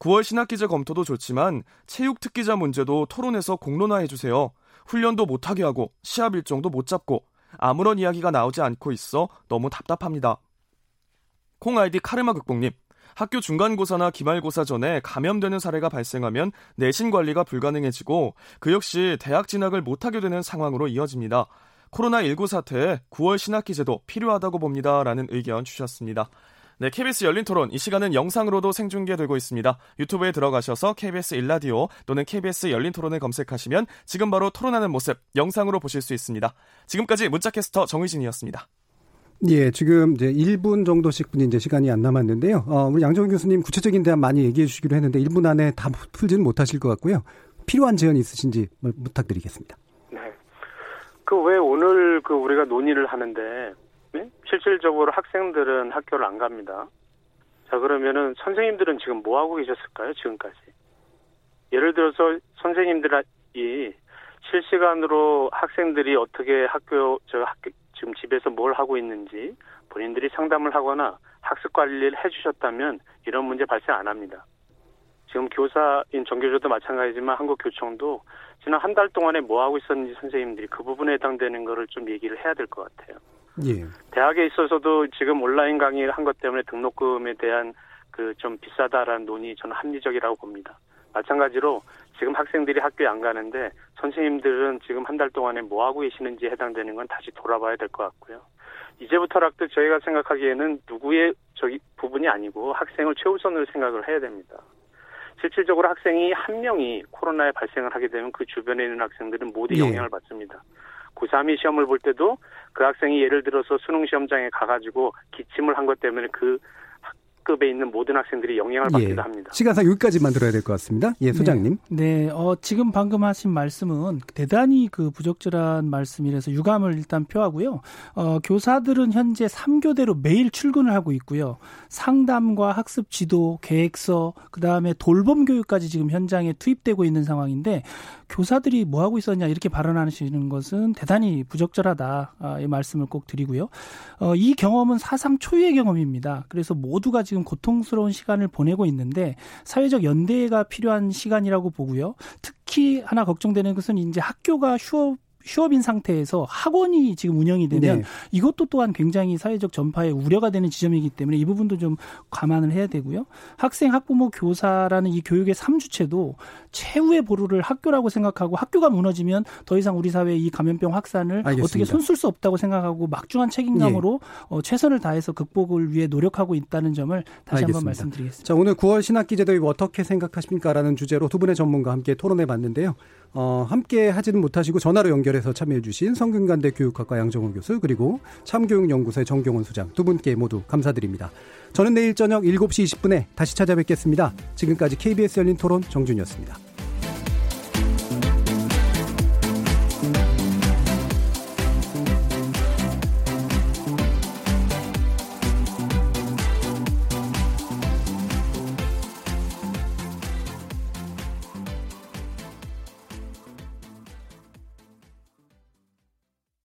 Speaker 12: 9월 신학기제 검토도 좋지만 체육 특기자 문제도 토론에서 공론화해주세요. 훈련도 못하게 하고 시합 일정도 못 잡고 아무런 이야기가 나오지 않고 있어 너무 답답합니다. 콩 아이디 카르마 극복님. 학교 중간고사나 기말고사 전에 감염되는 사례가 발생하면 내신 관리가 불가능해지고 그 역시 대학 진학을 못하게 되는 상황으로 이어집니다. 코로나19 사태에 9월 신학기 제도 필요하다고 봅니다. 라는 의견 주셨습니다. 네, KBS 열린 토론 이 시간은 영상으로도 생중계되고 있습니다. 유튜브에 들어가셔서 KBS 일라디오 또는 KBS 열린 토론을 검색하시면 지금 바로 토론하는 모습 영상으로 보실 수 있습니다. 지금까지 문자캐스터 정의진이었습니다.
Speaker 2: 예, 지금 이제 1분 정도씩 분이 이제 시간이 안 남았는데요. 어, 우리 양정훈 교수님 구체적인 대안 많이 얘기해 주시기로 했는데 1분 안에 다 풀지는 못하실 것 같고요. 필요한 제언 있으신지 부탁드리겠습니다. 네.
Speaker 9: 그 왜 오늘 그 우리가 논의를 하는데 네? 실질적으로 학생들은 학교를 안 갑니다. 자 그러면은 선생님들은 지금 뭐 하고 계셨을까요? 지금까지. 예를 들어서 선생님들이 실시간으로 학생들이 어떻게 학교 저 학교 지금 집에서 뭘 하고 있는지 본인들이 상담을 하거나 학습 관리를 해주셨다면 이런 문제 발생 안 합니다. 지금 교사인 정교조도 마찬가지지만 한국교총도 지난 한 달 동안에 뭐 하고 있었는지 선생님들이 그 부분에 해당되는 거를 좀 얘기를 해야 될 것 같아요. 예. 대학에 있어서도 지금 온라인 강의를 한 것 때문에 등록금에 대한 그 좀 비싸다라는 논의 저는 합리적이라고 봅니다. 마찬가지로 지금 학생들이 학교에 안 가는데 선생님들은 지금 한 달 동안에 뭐 하고 계시는지 해당되는 건 다시 돌아봐야 될 것 같고요. 이제부터라도 저희가 생각하기에는 누구의 저기 부분이 아니고 학생을 최우선으로 생각을 해야 됩니다. 실질적으로 학생이 한 명이 코로나에 발생을 하게 되면 그 주변에 있는 학생들은 모두 예. 영향을 받습니다. 고3이 시험을 볼 때도 그 학생이 예를 들어서 수능 시험장에 가가지고 기침을 한 것 때문에 그 학급에 있는 모든 학생들이 영향을 받기도 예. 합니다.
Speaker 2: 시간상 여기까지만 들어야 될 것 같습니다. 예, 소장님.
Speaker 8: 네, 네. 어, 지금 방금 하신 말씀은 대단히 그 부적절한 말씀이라서 유감을 일단 표하고요. 어, 교사들은 현재 3교대로 매일 출근을 하고 있고요. 상담과 학습 지도, 계획서, 그 다음에 돌봄 교육까지 지금 현장에 투입되고 있는 상황인데 교사들이 뭐 하고 있었냐 이렇게 발언하시는 것은 대단히 부적절하다 아, 이 말씀을 꼭 드리고요. 어, 이 경험은 사상 초유의 경험입니다. 그래서 모두가 지금 고통스러운 시간을 보내고 있는데 사회적 연대가 필요한 시간이라고 보고요. 특히 하나 걱정되는 것은 이제 학교가 휴업 휴업인 상태에서 학원이 지금 운영이 되면 네. 이것도 또한 굉장히 사회적 전파에 우려가 되는 지점이기 때문에 이 부분도 좀 감안을 해야 되고요. 학생, 학부모, 교사라는 이 교육의 삼주체도 최후의 보루를 학교라고 생각하고 학교가 무너지면 더 이상 우리 사회의 이 감염병 확산을 알겠습니다. 어떻게 손쓸 수 없다고 생각하고 막중한 책임감으로 예. 어, 최선을 다해서 극복을 위해 노력하고 있다는 점을 다시 알겠습니다. 한번 말씀드리겠습니다.
Speaker 2: 자, 오늘 9월 신학기 제도입 어떻게 생각하십니까?라는 주제로 두 분의 전문가와 함께 토론해 봤는데요. 어, 함께 하지는 못하시고 전화로 연결해서 참여해주신 성균관대 교육학과 양정호 교수 그리고 참교육연구소의 정경원 소장 두 분께 모두 감사드립니다. 저는 내일 저녁 7시 20분에 다시 찾아뵙겠습니다. 지금까지 KBS 열린 토론 정준이었습니다.